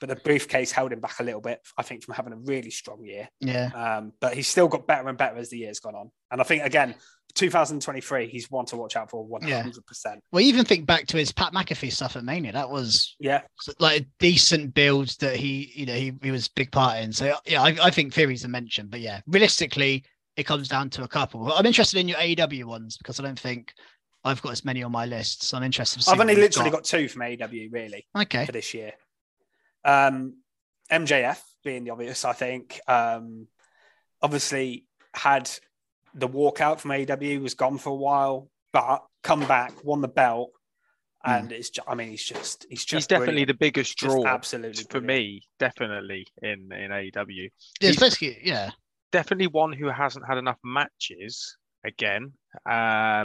but the briefcase held him back a little bit. I think from having a really strong year. Yeah. Um, but he's still got better and better as the years gone on. And I think again, 2023, he's one to watch out for 100. percent Well, even think back to his Pat McAfee stuff at Mania. That was Yeah, like a decent build that he, you know, he, he was big part in. So yeah, I, I think Theory's a mention. But yeah, realistically, it comes down to a couple. I'm interested in your AEW ones because I don't think I've got as many on my list. So I'm interested. I've only literally got. two from AEW really Okay. for this year. Um, MJF being the obvious, I think. Um, obviously had the walkout from AEW was gone for a while, but come back, won the belt, and it's. Just, I mean, he's just he's just He's definitely brilliant. the biggest Just draw absolutely for brilliant. me, definitely in in AEW. Yeah, He's- especially yeah. Definitely one who hasn't had enough matches again. Um,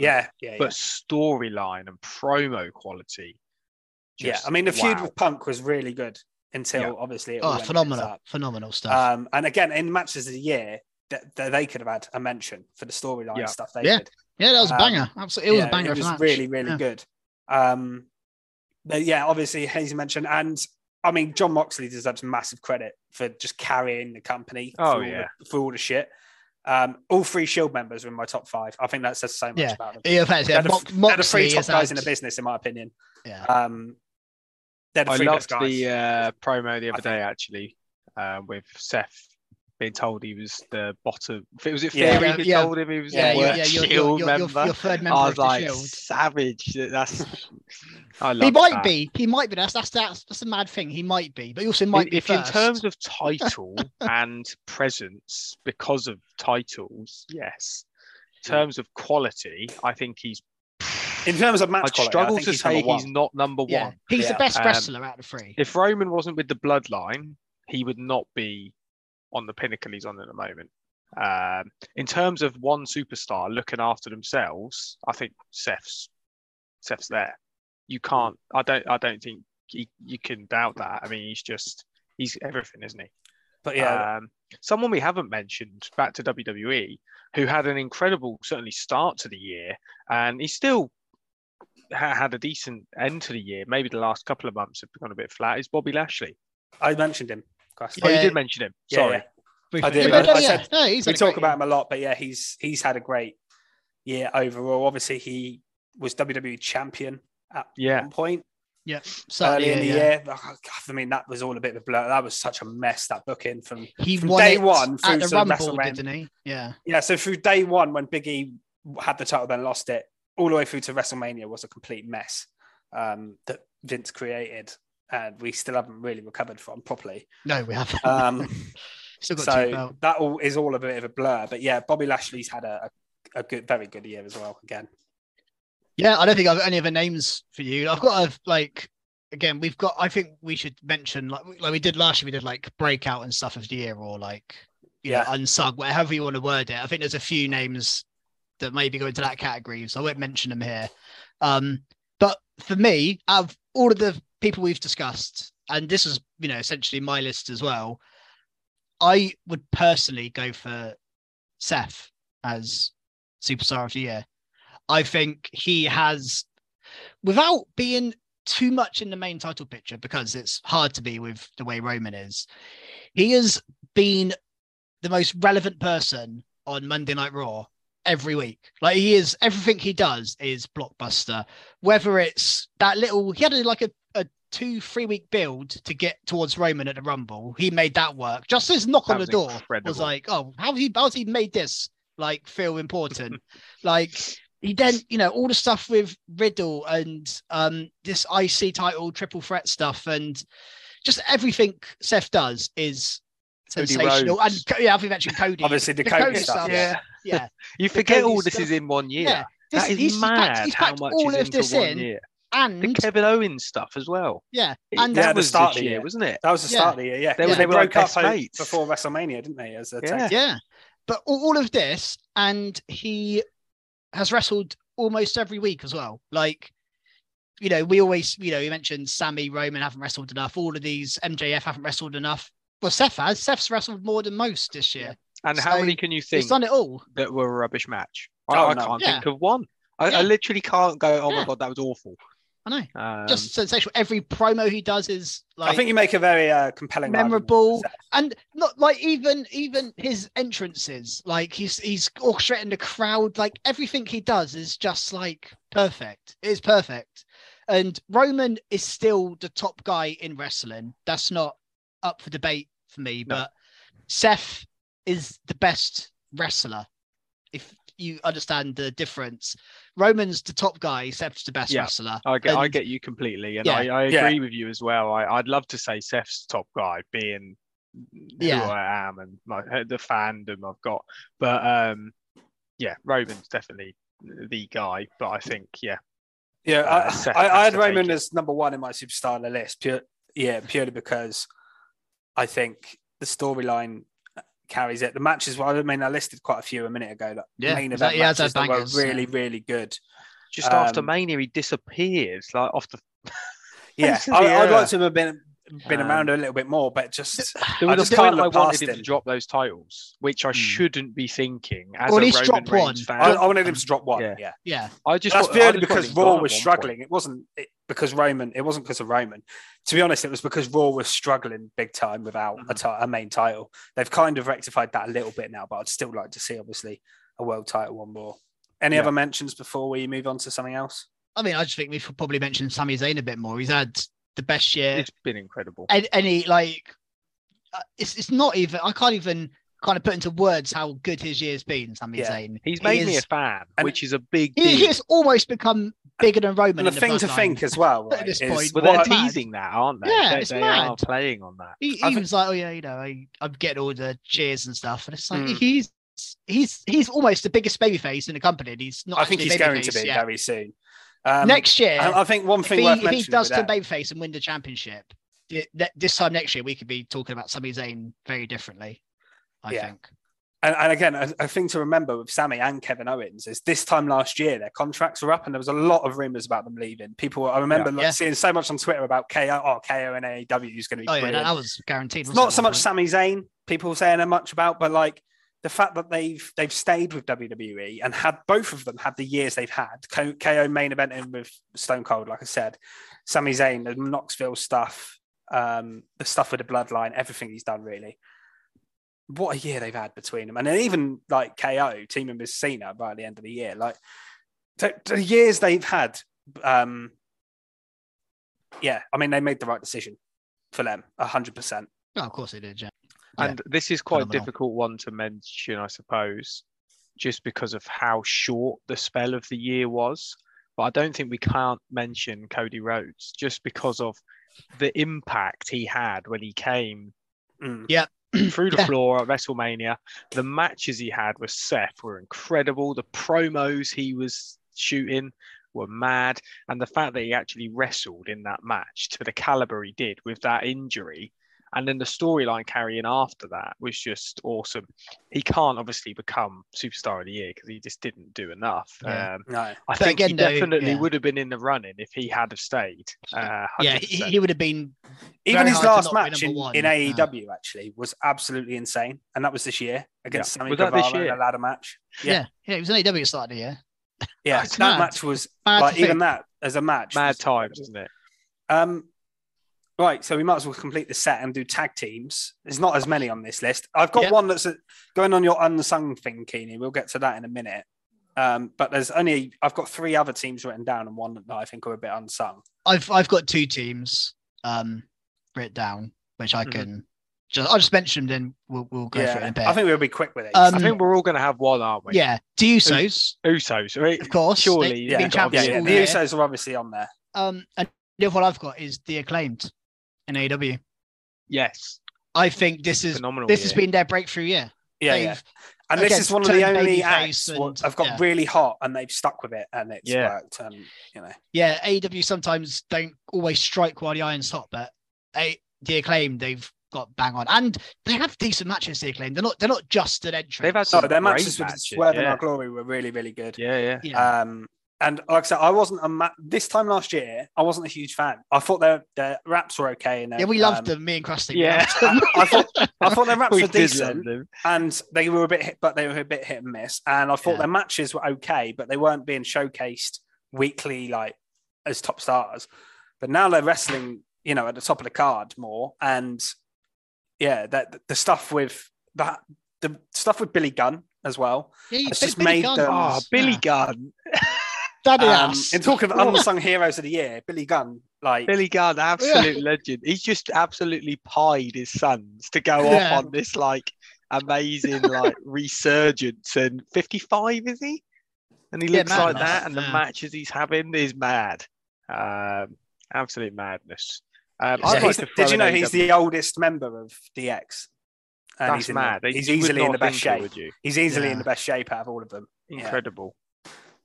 Yeah, yeah, yeah. but storyline and promo quality. yeah, I mean, the feud with Punk was really good until Yeah. obviously it all Oh, phenomenal, up. phenomenal stuff. Um, and again, in matches of the year, that that they could have had a mention for the storyline Yeah. stuff they Yeah, did. yeah, that was a um, banger. Absolutely, it was Yeah, a banger. It was match. really, really Yeah. good. Um, but yeah, obviously Hazy mentioned, and I mean, Jon Moxley deserves massive credit for just carrying the company Oh, through, all the, through all the shit. Um, all three Shield members are in my top five. I think that says so much Yeah. about them. Yeah, in fact, yeah, they're, the, Mox- they're the three top is guys in the business, in my opinion. Yeah. Um, they're the I three loved best guys. the uh, promo the I other day actually uh, with Seth being told he was the bottom. Was it Yeah. Theory Yeah, who yeah. told him he was Yeah, the worst yeah, you're- Shield you're- you're- member? you're third member I was of the like Shield. savage. That's I love He might that. be. He might be. That's that's that's that's a mad thing. He might be, but he also might if, be if in terms of title and presence because of titles, yes. In terms of quality, I think he's. in terms of match I'd quality, I struggle think to he's say he's not number yeah, one. he's Yeah. the best Um, wrestler out of three. If Roman wasn't with the bloodline, he would not be on the pinnacle he's on at the moment. Um, in terms of one superstar looking after themselves, I think Seth's Seth's there. You can't. I don't. I don't think he, you can doubt that. I mean, he's just he's everything, isn't he? But yeah, Um, someone we haven't mentioned back to WWE, who had an incredible, certainly start to the year, and he still ha- had a decent end to the year. Maybe the last couple of months have gone a bit flat. Is Bobby Lashley? I mentioned him. Gus. Oh, you did mention him. Yeah, Sorry. yeah. I did. Yeah, but I no, yeah. said- no, we talk about him a lot, but yeah, he's he's had a great year overall. Obviously, he was WWE champion at Yeah. one point Yeah, early certainly. in the yeah. year. Oh, I mean, that was all a bit of a blur. That was such a mess that booking from He From day one through the to Rumble, WrestleMania. didn't he? Yeah. yeah. So through day one, when Big E had the title, then lost it, all the way through to WrestleMania was a complete mess um, that Vince created, and we still haven't really recovered from properly. No, we haven't. Um, Still got so that all is all a bit of a blur. But yeah, Bobby Lashley's had a, a, a good, very good year as well. Again, Yeah, I don't think I've got any other names for you. I've got a like again, we've got I think we should mention like like we did last year, we did like breakout and stuff of the year or like you Yeah. know, unsung, whatever you want to word it. I think there's a few names that maybe go into that category, so I won't mention them here. Um, but for me, out of all of the people we've discussed, and this is you know essentially my list as well, I would personally go for Seth as superstar of the year. I think he has, without being too much in the main title picture, because it's hard to be with the way Roman is, he has been the most relevant person on Monday Night Raw every week. Like he is everything he does is blockbuster. Whether it's that little he had a, like a, a two, three week build to get towards Roman at the Rumble. He made that work. Just his knock That on the door was like, oh, how he how's he made this like feel important? like he then, you know, all the stuff with Riddle and um this IC title triple threat stuff and just everything Seth does is Cody sensational. And Rhodes. Co- yeah, I've mentioned Cody. Obviously, the Cody stuff. Yeah. yeah. You forget all Cody this stuff. is in one year. Yeah. This- that is he's packed- mad he's how much all is of into this one in, year. The And Kevin Owens stuff as well. yeah, It- and Yeah, that the was start this of the year, year. wasn't it? That was the Yeah. start of the year. Yeah, They were- Yeah, they were like broke best up mates. before WrestleMania, didn't they? As a Yeah. yeah. But all, all of this, and he has wrestled almost every week as well. Like, you know, we always, you know, you mentioned Sami Roman haven't wrestled enough. All of these MJF haven't wrestled enough. Well, Seth has. Seth's wrestled more than most this year. And how many can you think? He's done it all. that were a rubbish match? I, Oh, I no. can't Yeah. think of one. I, Yeah. I literally can't go. Oh Yeah. my god, that was awful. I know. Um, Just sensational. Every promo he does is like I think you make a very uh, compelling, memorable and not like even even his entrances like he's he's orchestrating the crowd like everything he does is just like perfect it is perfect and roman is still the top guy in wrestling that's not up for debate for me No. but seth is the best wrestler if you understand the difference roman's the top guy seth's the best Yeah. wrestler I get, I get you completely, and Yeah. I, I Yeah. agree with you as well. I, I'd love to say Seth's top guy, being Yeah. who I am and my, the fandom I've got. But um, yeah, Roman's definitely the guy. But I think, yeah, Yeah, Uh, I, I, I had to Roman as number one in my superstar on the list. Pure, yeah, purely because I think the storyline carries it. The matches, well, I mean, I listed quite a few a minute ago. That Yeah, main event he has had matches that were really, really good. just after Um, Mania, he disappears like off the. Yeah, Face I, I'd like to have been been Um, around a little bit more, but just There I was just a can't point I wanted past him to drop those titles, which I Hmm. shouldn't be thinking as Or at a Roman drop Reigns one. fan. I, I wanted him to drop one. Yeah. Yeah, yeah I just that's wa- I purely because Raw was struggling. point. It wasn't it, because Roman. It wasn't because of Roman. To be honest, it was because Raw was struggling big time without Mm-hmm. a main title. They've kind of rectified that a little bit now, but I'd still like to see obviously a world title one more. Any Yeah. other mentions before we move on to something else? I mean, I just think we should probably mention Sami Zayn a bit more. He's had the best year. It's been incredible. Any, any like, uh, it's it's not even. I can't even kind of put into words how good his year's been. Sami Yeah. Zayn. He's He made me a fan, which is a big He, he has almost become bigger than Roman. And the in thing to bloodline. think as well, At right, this is point. Well, they're mad. teasing that, aren't they? Yeah, they, it's they mad. are playing on that. He, he think- was like, oh yeah, you know, I, I'm getting all the cheers and stuff, and it's like Mm. he's he's he's almost the biggest babyface in the company. And he's not. I think he's a going to be yet. very soon. Um, next year. I, I think one if thing he, worth if mentioning he does with turn that- babyface and win the championship, th- th- this time next year we could be talking about Sami Zayn very differently. I Yeah. think. And, and again, a, a thing to remember with Sami and Kevin Owens is this time last year their contracts were up, and there was a lot of rumors about them leaving. People, I remember Yeah. like, Yeah. seeing so much on Twitter about KO, oh KO and AEW is going to be Oh yeah, that, was guaranteed. it, so much Sami Zayn, people saying that much about, but like the fact that they've they've stayed with WWE and had both of them had the years they've had. Ko- KO main eventing with Stone Cold, like I said, Sami Zayn, the Knoxville stuff, um, the stuff with the bloodline, everything he's done really. What a year they've had between them, and then even like KO teaming with Cena by the end of the year, like the, the years they've had. Um, yeah, I mean they made the right decision for them, hundred percent. Oh, of course they did. Yeah. Yeah. And this is quite a difficult one to mention, I suppose, just because of how short the spell of the year was. But I don't think we can't mention Cody Rhodes just because of the impact he had when he came Mm. through the Yeah. floor at WrestleMania. The matches he had with Seth were incredible. The promos he was shooting were mad. And the fact that he actually wrestled in that match to the caliber he did with that injury. And then the storyline carrying after that was just awesome. He can't obviously become superstar of the year because he just didn't do enough. Yeah. Um, No, I But think he again, though, definitely yeah. would have been in the running if he had have stayed. Uh, Yeah, he, he would have been. even his last match number in, one. in Yeah. AEW actually was absolutely insane, and that was this year against Yeah. Sammy Was that Guevara in a ladder match. Yeah, Yeah. it was an AEW at the start of the year. Yeah, that mad. match was Mad like even that as a match. Mad was times, isn't it? Um, Right, so we might as well complete the set and do tag teams. There's not as many on this list. I've got Yep. one that's uh going on your unsung thing, Keeney. We'll get to that in a minute. Um, but there's only I've got three other teams written down and one that I think are a bit unsung. I've I've got two teams um written down, which I Mhm. can just I'll just mention them. Then we'll we'll go through it in a bit. I think we'll be quick with it. Um, I think we're all going to have one, aren't we? yeah, the Usos, Usos, right? of course. Surely, they, yeah, been yeah, yeah, the. Usos are obviously on there. Um, and the other one I've got is the acclaimed in AEW. Yes, I think this is phenomenal. this has been their breakthrough year. Yeah, yeah. And this is one of the only babyface acts and- what have got yeah. really hot and they've stuck with it and it's Yeah. worked. And you know, Yeah, AEW sometimes don't always strike while the iron's hot, but a, the acclaim they've got bang on, and they have decent matches. The acclaim, they're not they're not just an entrance. They've had no, some their great matches with matches, Swerve and. Our Glory were really, really good. Yeah, yeah. yeah. Um, and like I said, I wasn't a ma- this time last year. I wasn't a huge fan. I thought their their raps were okay, and yeah, we um, loved them. Me and Krusty. Yeah. loved them. I thought I thought their raps We were decent, and they were a bit, hit, but they were a bit hit and miss. And I thought Yeah. their matches were okay, but they weren't being showcased weekly like as top stars. But now they're wrestling, you know, at the top of the card more, and yeah, that the stuff with that the stuff with Billy Gunn as well. Yeah, you It's just Billy made Gunn them- Oh, Billy yeah. Gunn. Daddy Um, ass. in talk of unsung heroes of the year, Billy Gunn, like Billy Gunn, absolute legend. He's just absolutely pied his sons to go Yeah. off on this like amazing like resurgence. And 55 is he? And he Yeah, looks like that, and the yeah. matches he's having is mad. Um, absolute madness. Um, Yeah, like did you know he's AEW the oldest member of DX? And That's he's in the- mad. he's easily in the best think it, shape. would you? He's easily Yeah. in the best shape out of all of them. Yeah. Incredible.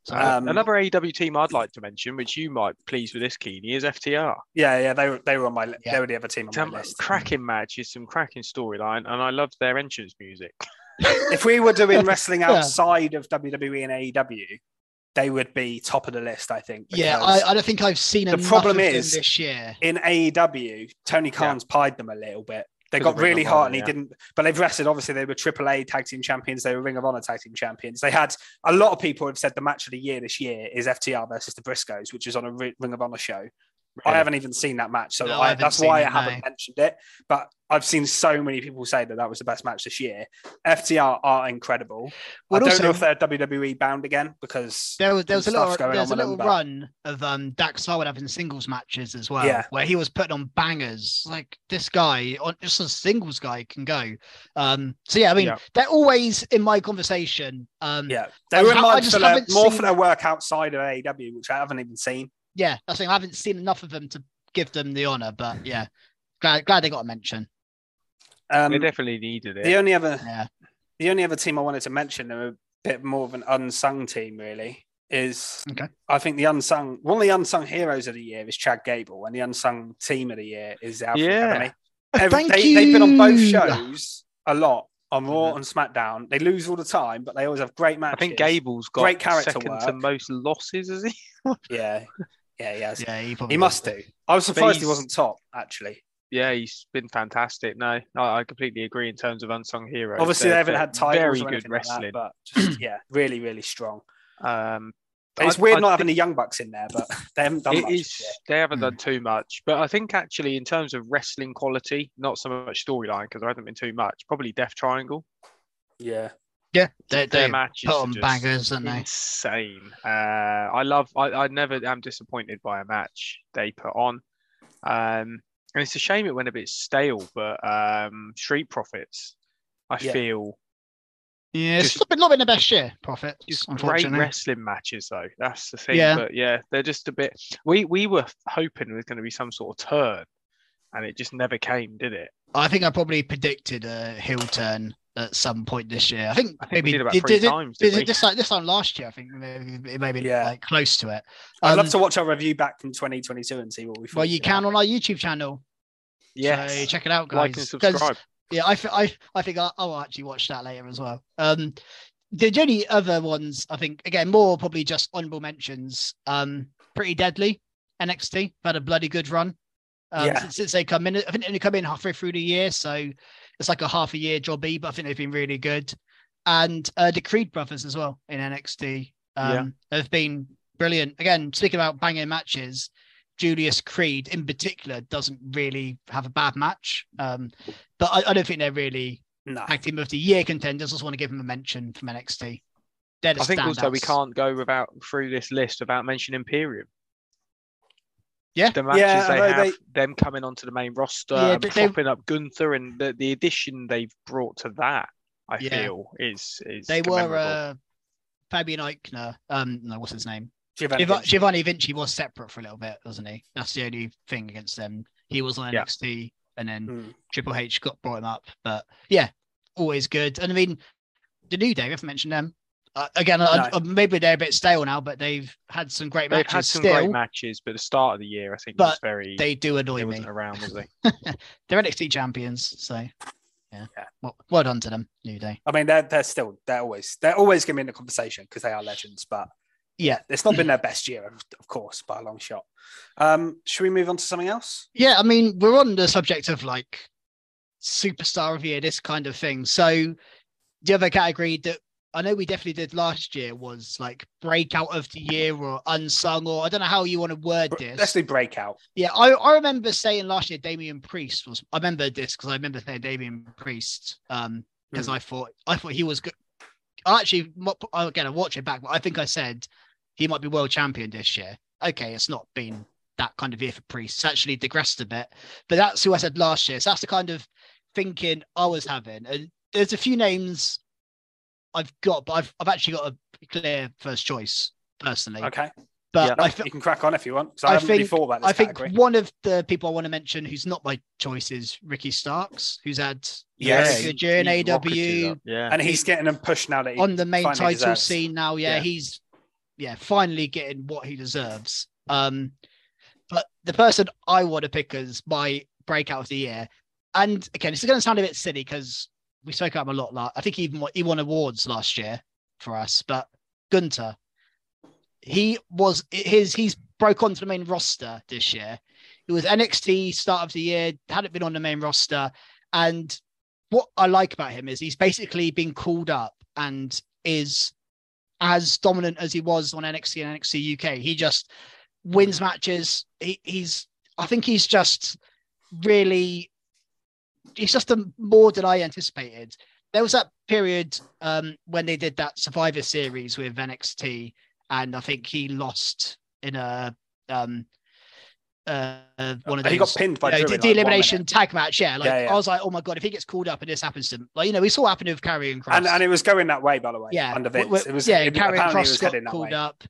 So, Um, Another AEW team I'd like to mention, which you might please with this, Keeney, is FTR. Yeah, yeah, they were they were on my li- Yeah. they were the other team on Some my list. cracking matches, some cracking storyline, and I loved their entrance music. If we were doing wrestling Yeah. outside of WWE and AEW, they would be top of the list, I think. yeah, I, I don't think I've seen the enough problem of them is- this year. in AEW, Tony Khan's pied them a little bit. They got really hot Honor, and he yeah. didn't, but they've wrestled. Obviously, they were AAA tag team champions. They were Ring of Honor tag team champions. They had a lot of people have said the match of the year this year is FTR versus the Briscoes, which is on a Ring of Honor show. I haven't even seen that match, so No, I I, that's why I haven't mentioned it. But I've seen so many people say that that was the best match this year. FTR are incredible. Well, I don't also- know if they're WWE bound again because There was there was a little going there was a little them, but- run of um Dax Harwood having singles matches as well, Yeah. where he was putting on bangers. Like this guy, on just a singles guy can go. Um, so yeah, I mean Yeah. they're always in my conversation. Um, yeah, they I were in ha- I just for their, more seen- for their work outside of AEW, which I haven't even seen. Yeah, that's the thing. I haven't seen enough of them to give them the honor, but yeah, glad glad they got a mention. Um, they definitely needed it. the only other Yeah, the only other team I wanted to mention, they're a bit more of an unsung team, really, is Okay. I think the unsung one of the unsung heroes of the year is Chad Gable, and the unsung team of the year is the Alpha Yeah. Academy. Every- Thank they, They've been on both shows a lot on Raw and SmackDown. They lose all the time, but they always have great matches. I think Gable's got Great character second to most losses, is he? Yeah, yeah, yeah. yeah, he, probably He must do. I was surprised he wasn't top, actually. Yeah, he's been fantastic. No, I, I completely agree in terms of unsung heroes. Obviously, They're- they haven't had titles Very or good anything like that, wrestling. but just yeah, really, really strong. um, It's I- weird I not having think the Young Bucks in there, but they haven't done it much. is- they haven't Hmm. done too much, but I think actually in terms of wrestling quality, not so much storyline because there hasn't been too much. Probably Death Triangle. Yeah. Yeah, they, Their they matches put on bangers, don't they? insane. Uh, I love. I, I never am disappointed by a match they put on. Um, and it's a shame it went a bit stale, but um, Street Profits, I Yeah. feel Yeah, it's Just- not been, not been the best year, Profits. just great wrestling matches though. That's the thing. Yeah. But yeah, they're just a bit. We we were hoping there was going to be some sort of turn, and it just never came, did it? I think I probably predicted a heel turn at some point this year. I think, I think maybe we did about three did it- times. did didn't it this time this time last year. I think maybe it may be Yeah. like close to it. I'd Um, love to watch our review back from 2022 and see what we. Well, you can on our YouTube channel. Yeah, So check it out, guys. like and 'Cause, subscribe. Yeah, I, th- I, I think I'll, I'll actually watch that later as well. Um, the the only other ones, I think, again, more probably just honorable mentions. Um, pretty deadly. NXT had a bloody good run. Um, Yeah. since, since they come in, I think they only come in halfway through the year, so it's like a half a year jobby, but I think they've been really good. And uh, the Creed brothers as well in NXT um, Yeah. have been brilliant. Again, speaking about banging matches, Julius Creed in particular doesn't really have a bad match. Um, but I, I don't think they're really No. team of the year contenders. I just want to give them a mention from NXT. The I think also we can't go without through this list without mentioning Imperium. Yeah. the matches Yeah, they have, they- them coming onto the main roster, Yeah, and but they- up Gunther, and the, the addition they've brought to that, I Yeah. feel is is They were uh, Fabian Aichner. Um, no, what's his name? Giovanni Giov- Vinci. Giovanni Vinci was separate for a little bit, wasn't he? That's the only thing against them. He was on Yeah. NXT, and then Hmm. Triple H got brought him up. But yeah, always good. And I mean, the New Day, we haven't mentioned them. Uh, again, I- I- maybe they're a bit stale now, but they've had some great They've matches had some still. great matches, but the start of the year, I think, was very. They do annoy me. wasn't around, was they? They're NXT champions, so yeah. Yeah. Well, well done to them, New Day. I mean, they're they're still they're always they're always going to be in the conversation because they are legends. But Yeah. it's not been their best year, of, of course, by a long shot. Um, should we move on to something else? Yeah, I mean, we're on the subject of like superstar of the year, this kind of thing. So the other category that I know we definitely did last year was like breakout of the year or unsung, or I don't know how you want to word this. Let's do breakout. Yeah, I, I remember saying last year Damian Priest was. I remember this because I remember saying Damian Priest um because Hmm. I thought I thought he was good. I actually mo- again I watch it back, but I think I said he might be world champion this year. Okay, it's not been that kind of year for Priest. It's actually digressed a bit, but that's who I said last year. So that's the kind of thinking I was having. And there's a few names I've got, but I've I've actually got a clear first choice personally. Okay, But No, I, fe- you can crack on if you want. So I, I haven't really think- thought about this I think category. one of the people I want to mention who's not my choice is Ricky Starks, who's had Yes, very good year in he AEW Yeah, and he's getting a push now that he on the main title deserves. scene now. Yeah, Yeah. he's yeah finally getting what he deserves. Um, but the person I want to pick as my breakout of the year, and again, this is going to sound a bit silly because we spoke about him a lot. la- I think he even he won awards last year for us, but Gunther, he was his he's broke onto the main roster this year. It was NXT start of the year, hadn't been on the main roster, and what I like about him is he's basically been called up and is as dominant as he was on NXT and NXT UK. He just wins matches. He, he's, I think he's just really, he's just a, more than I anticipated. There was that period um, when they did that Survivor Series with NXT, and I think he lost in a um, uh, one of those. He got pinned by you know, the, like, elimination tag match. Yeah, like Yeah, yeah. I was like, oh my god, if he gets called up and this happens to him, like you know, we saw what happened with Karrion Kross. and and it was going that way, by the way. yeah, under Vince, it was yeah, Karrion Kross was got called way. up,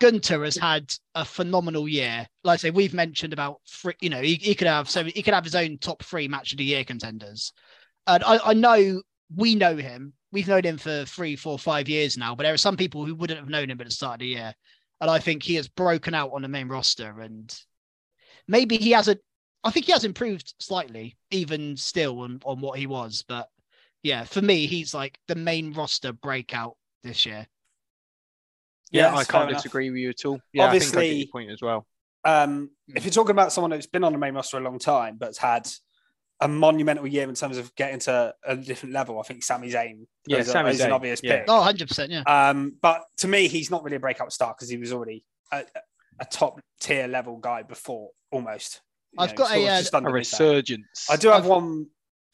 Gunther has had a phenomenal year. Like I say, we've mentioned about three, you know, he, he could have so he could have his own top three match of the year contenders. And I, I know we know him. We've known him for three, four, five years now, but there are some people who wouldn't have known him at the start of the year. And I think he has broken out on the main roster and maybe he hasn't I think he has improved slightly, even still on, on what he was. But yeah, for me, he's like the main roster breakout this year. Yeah, Yes, I can't enough. disagree with you at all. Yeah, I think I get Obviously- your point as well. Um, if you're talking about someone who's been on the main roster a long time, but's had a monumental year in terms of getting to a different level, I think Sami Zayn Yeah, is, a- Sami is an obvious yeah. pick. Oh, 100%. Yeah. Um, but to me, he's not really a breakout star because he was already a, a top tier level guy before, almost. I've got a, of uh, A underneath that. resurgence. I do have I've- one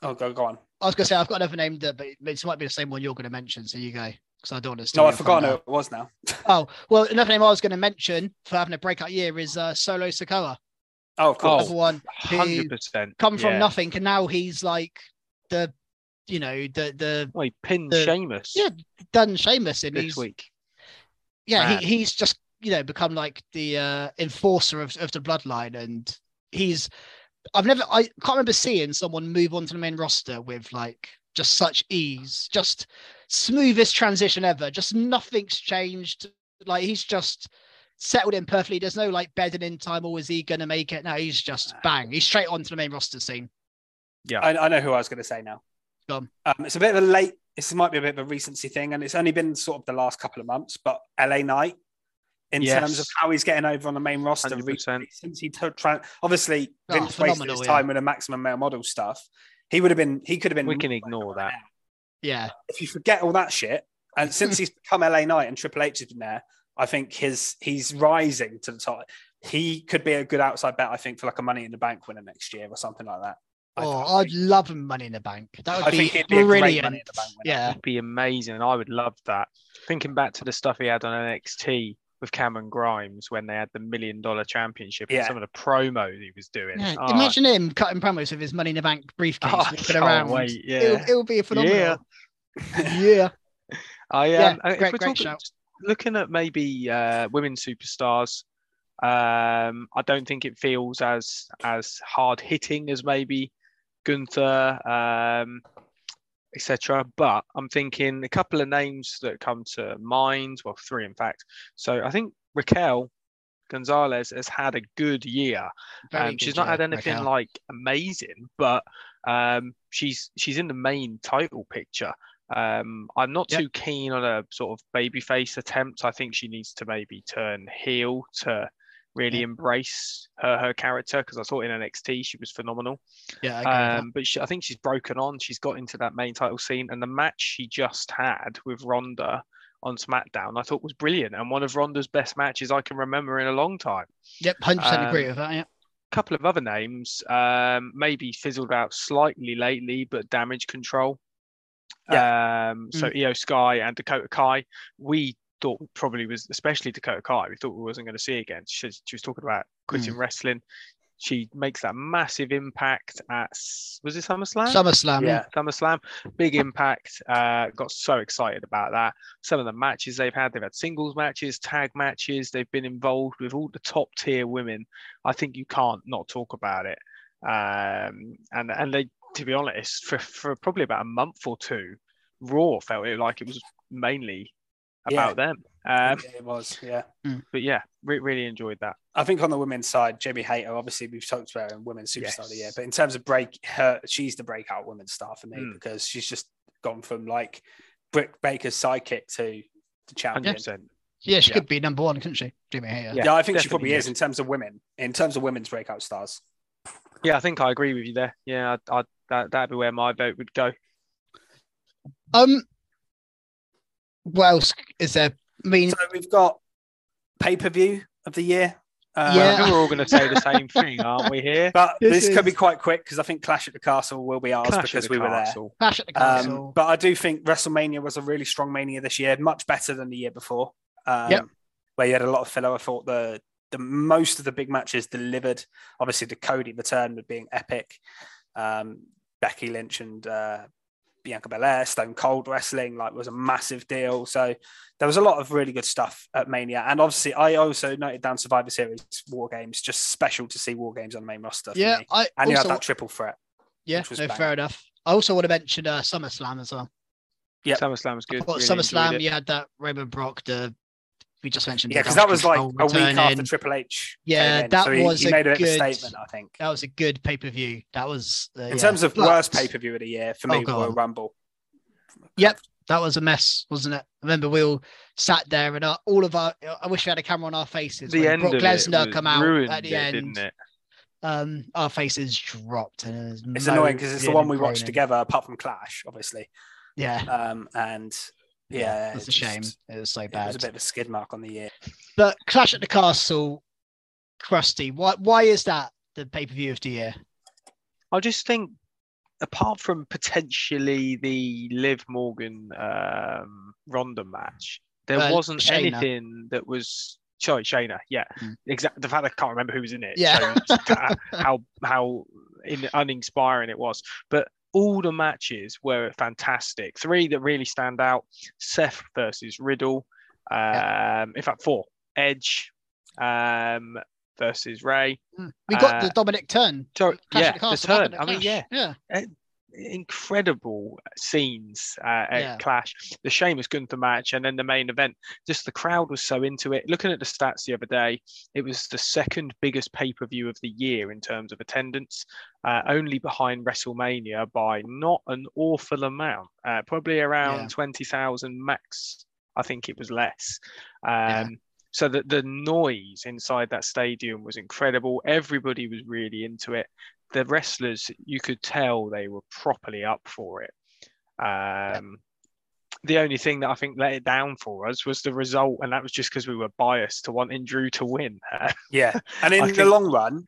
oh go go on. I was going to say, I've got another name that, but it might be the same one you're going to mention. So you go. Because I don't want to. No, I your forgot who it was now. Oh, well, another name I was going to mention for having a breakout year is uh, Solo Sikoa. Oh, of course. Another one who hundred percent. come from yeah. nothing and now he's like the, you know, the the Well, he pinned the- Sheamus Yeah, done Sheamus and this he's week. yeah, he, he's just you know become like the uh, enforcer of, of the bloodline, and he's I've never I can't remember seeing someone move onto the main roster with like just such ease, just smoothest transition ever. Just nothing's changed. Like he's just settled in perfectly. There's no like bedding in time, or is he gonna make it? No, he's just bang. He's straight onto the main roster scene. I, I know who I was going to say now. Um, it's a bit of a late. This might be a bit of a recency thing, and it's only been sort of the last couple of months. But LA Knight, in Yes. terms of how he's getting over on the main roster, recently, since he took tra- obviously Oh, Vince wasted phenomenal, his yeah. time with the maximum male model stuff. He would have been. He could have been. We can ignore that. Yeah, If you forget all that shit, and since he's become LA Knight and Triple H has been there, I think his he's rising to the top. He could be a good outside bet, I think, for like a Money in the Bank winner next year or something like that. I- Oh, I I'd love him money in the bank. That would I be, think he'd be a great brilliant. Money in the Bank yeah, It'd be amazing, and I would love that. Thinking back to the stuff he had on NXT with Cameron Grimes when they had the million dollar championship Yeah. and some of the promos he was doing. yeah. Oh, Imagine him cutting promos with his money in the bank briefcase, Oh, I walking can't around. wait, It'll, yeah. it'll be a phenomenal. Yeah. I Yeah, um, if great- we're great talking- shout. looking at maybe uh, women superstars. Um, I don't think it feels as as hard hitting as maybe Gunther, um, etc. But I'm thinking a couple of names that come to mind. Well, three in fact. So I think Raquel Gonzalez has had a good year. Um, good she's not had anything Raquel. like amazing, but um, she's she's in the main title picture. Um, I'm not Yep. too keen on a sort of babyface attempt. I think she needs to maybe turn heel to really Yeah. embrace her her character because I thought in NXT she was phenomenal. Yeah, I agree. Um, but she, I think she's broken on. She's got into that main title scene, and the match she just had with Ronda on SmackDown, I thought was brilliant and one of Ronda's best matches I can remember in a long time Yep, hundred percent agree um, with that. Yeah. couple of other names, um, maybe fizzled out slightly lately, but damage control. Um, so Iyo Sky and Dakota Kai, we thought probably was, especially Dakota Kai, we thought we wasn't going to see again. She, she was talking about quitting wrestling. She makes that massive impact at was it SummerSlam? SummerSlam. Yeah. SummerSlam, big impact. Uh, got so excited about that. Some of the matches they've had, they've had singles matches, tag matches. They've been involved with all the top tier women. I think you can't not talk about it. Um, and and they, to be honest, for for probably about a month or two, Raw felt it like it was mainly Yeah. about them. Um, Yeah, it was, yeah. but yeah, re- really enjoyed that. I think on the women's side, Jamie Hayter, obviously we've talked about her in women's superstar of the year, but in terms of break, her she's the breakout women's star for me Mm. because she's just gone from like Britt Baker's sidekick to the Hundred champion. percent. Yeah, she Yeah. could be number one, couldn't she? Jamie Hayter. Yeah. Yeah, I think she probably is is. in terms of women, in terms of women's breakout stars. Yeah, I think I agree with you there. Yeah, I, I, that that'd be where my vote would go. Um, what else is there? I mean, So we've got pay per view of the year. Uh, Yeah. we're all going to say the same thing, aren't we? Here, But This this, could be quite quick because I think Clash at the Castle will be ours Clash because the we were there. Clash at the Um, Castle. but I do think WrestleMania was a really strong mania this year, much better than the year before. Um, Yep. Where you had a lot of filler. I thought the the most of the big matches delivered. Obviously, the Cody return with being epic. Um, Becky Lynch and uh, Bianca Belair, Stone Cold wrestling, like was a massive deal. So there was a lot of really good stuff at Mania. And obviously, I also noted down Survivor Series War Games, just special to see War Games on the main roster. Yeah, me. I and you had that triple threat. yeah, which was no, fair enough. I also want to mention uh, SummerSlam as well. Yep. SummerSlam was good. I thought really SummerSlam, you had that Roman Brock, the we just mentioned. Yeah, because that was like a week after. Triple H. Yeah, that so he, was he a made a a good- statement, I think. That was a good pay per view. That was uh, In yeah. terms of But worst pay per view of the year, for Oh, me, go Royal. Rumble. Yep, that was a mess, wasn't it? I remember we all sat there and uh, all of our. I wish we had a camera on our faces. The when end Brock of Lesnar come out ruined at the it, end. didn't it? Um, our faces dropped, and it was It's annoying because it's the one we watched together, apart from Clash, obviously. Yeah, Um, and yeah, it's a it shame. It was so bad. It was a bit of a skid mark on the year. But Clash at the Castle, crusty. Why? Why is that the pay per view of the year? I just think, apart from potentially the Liv Morgan um, Ronda match, there Uh, wasn't Shayna. anything that was. Sorry, Shayna. Yeah, Mm. exactly. The fact I can't remember who was in it Yeah. shows ca- how how in, uninspiring it was. But all the matches were fantastic. Three that really stand out: Seth versus Riddle. Um, in fact, four: Edge um, versus Rey. We got the Uh, Dominic turn. So yeah, the the turn. I mean, yeah, yeah. Incredible scenes uh, at Yeah. Clash. The Sheamus Gunther match, and then the main event. Just the crowd was so into it. Looking at the stats the other day, it was the second biggest pay per view of the year in terms of attendance, uh, only behind WrestleMania by not an awful amount. Uh, probably around Yeah. twenty thousand max. I think it was less. Um, Yeah. So the, the noise inside that stadium was incredible. Everybody was really into it. The wrestlers, you could tell they were properly up for it. Um, the only thing that I think let it down for us was the result, and that was just because we were biased to wanting Drew to win. Yeah, and in the long run,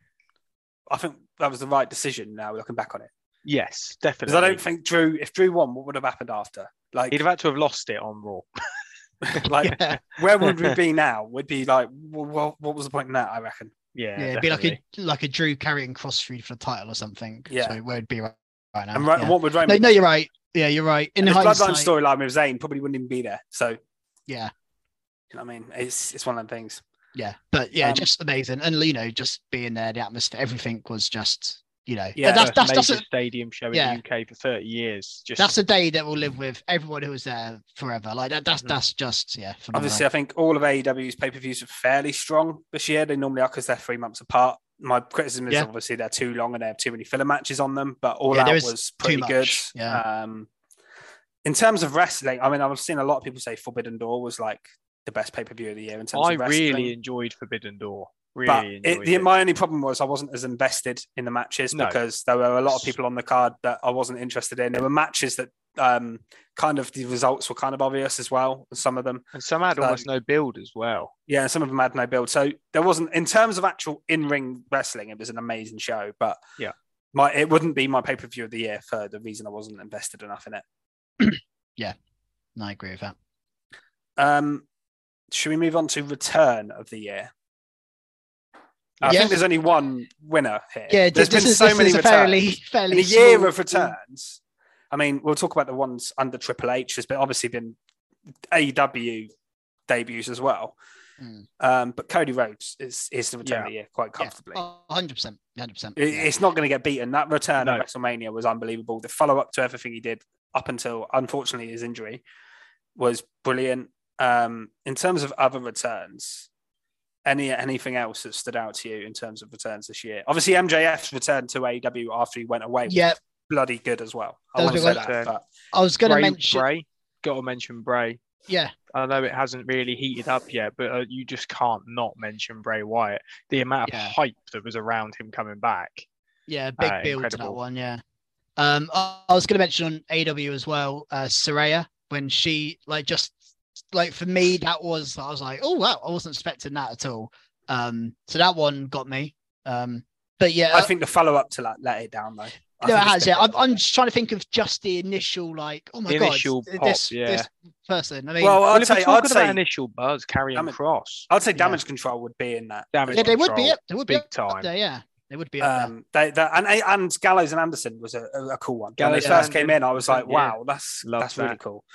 I think that was the right decision. Now looking back on it, yes, definitely. because. I don't think Drew, if Drew won, what would have happened after? Like, he'd have had to have lost it on Raw. like yeah, where would we be now? We'd be like, well, what, what was the point in that? I reckon. Yeah, yeah, it'd be like a like a Drew Karrion Kross feud for the title or something. Yeah. so where it'd be right, right now. And right, yeah. what would no, Roman? no, you're right. Yeah, you're right. In the bloodline storyline with Zayn probably wouldn't even be there. So yeah, you know, what I mean, it's it's one of them things. yeah, but yeah, Um, just amazing. And you know, just being there, the atmosphere, everything was just you know, Yeah, that's First that's that's a, stadium show in yeah. the UK for 30 years. Just that's a day that will live with everyone who was there forever. Like that, that's Mhm. that's just yeah. Phenomenal. Obviously, I think all of AEW's pay per views are fairly strong this year. They normally are because they're three months apart. My criticism is Yeah. obviously they're too long and they have too many filler matches on them, but All Yeah, Out there is was pretty good. yeah. Um, in terms of wrestling, I mean, I've seen a lot of people say Forbidden Door was like the best pay per view of the year in terms I of wrestling. really enjoyed Forbidden Door. But Really it, the, it. my only problem was I wasn't as invested in the matches No. because there were a lot of people on the card that I wasn't interested in. There were matches that um, kind of the results were kind of obvious as well. Some of them, and some had So- almost no build as well. yeah, some of them had no build. So there wasn't, in terms of actual in ring wrestling, it was an amazing show. But Yeah. my it wouldn't be my pay per view of the year for the reason I wasn't invested enough in it. No, I agree with that. Um, should we move on to return of the year? I Yeah. think there's only one winner here. Yeah, there's this been is, so this many returns. fairly fairly in a year small- of returns, I mean, we'll talk about the ones under Triple H. There's been obviously been AEW debuts as well. Mm. Um, but Cody Rhodes is is the return Yeah. of the year quite comfortably. Oh, 100%. 100%. It- It's not going to get beaten. That return No. at WrestleMania was unbelievable. The follow up to everything he did up until, unfortunately, his injury was brilliant. Um, in terms of other returns, any anything else that stood out to you in terms of returns this year? Obviously, MJF's return to AEW after he went away Yeah, bloody good as well. I That want to was say that. good I was going to Bray, mention. Bray. Got to mention Bray. Yeah, I know it hasn't really heated up yet, but uh, you just can't not mention Bray Wyatt. The amount of Yeah. hype that was around him coming back. yeah, big Uh, build to that one. Yeah. Um, I, I was going to mention on AEW as well, uh, Saraya when she like just like for me that was I was like, oh wow, I wasn't expecting that at all. Um, so that one got me. Um, but yeah, I think the follow up to that let it down though. I No, it has. Yeah, I'm, I'm just trying to think of just the initial, like, oh my The god, initial th- pop, this yeah. this person. I mean, Well, Well, I'd if we're say, I'd say, initial buzz, Karrion Damage- Kross, I'd say yeah. damage control would be in that. damage yeah, they would be. control, Up, they would be big time. there. Yeah, they would be. Um, they, they, and and Gallows and Anderson was a, a, a cool one. when Gallows they and first came in, I was like, yeah. wow, that's Love that's really cool.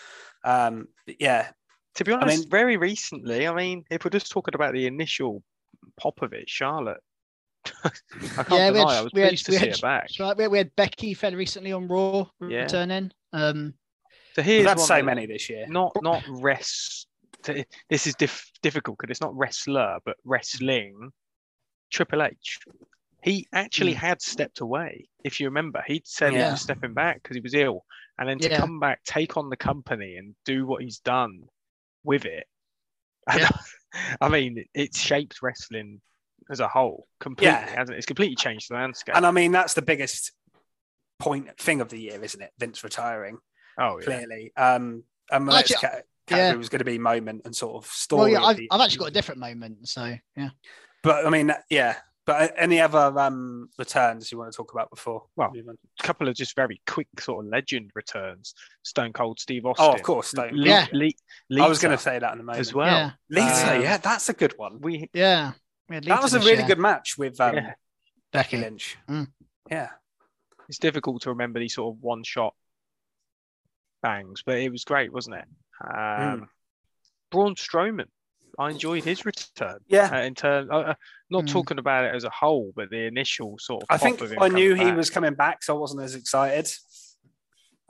Um, yeah, To be honest, mean- very recently, I mean, if we're just talking about the initial pop of it, Charlotte, I can't Yeah, deny, had- I was we had- to see had- it back. So, like, we, we had Becky fairly recently on Raw Yeah. returning. Um, So here's had one so that- many this year. not not rest. This is diff, difficult because it's not wrestler, but wrestling. Triple H, he actually Mm. had stepped away. If you remember, he'd said he was stepping back because he was ill, and then to Yeah. come back, take on the company, and do what he's done with it. Yeah. I mean, it's shaped wrestling as a whole completely, Yeah. hasn't it? It's completely changed the landscape. And I mean, that's the biggest point thing of the year, isn't it? Vince retiring, oh yeah, clearly. Um, and my next Actually, ca- category yeah. was going to be moment and sort of story. well, yeah, I've, the- I've actually got a different moment. So yeah, But I mean, yeah. But any other um, returns you want to talk about before? Well, we move on? a couple of just very quick sort of legend returns. Stone Cold Steve Austin. oh, of course. Don't. Le- Yeah. Le- I was going to say that in a moment. as well. yeah, Lita, Um, yeah, that's a good one. We yeah. We had That was a really year. good match with um, Yeah. Becky Becky. Lynch. Mm. Yeah. it's difficult to remember these sort of one shot bangs, but it was great, wasn't it? Um, Braun Strowman, I enjoyed his return. Yeah. Uh, in terms, uh, uh, not Mm. talking about it as a whole, but the initial sort of. I pop think of him I knew coming he was coming back, so I wasn't as excited.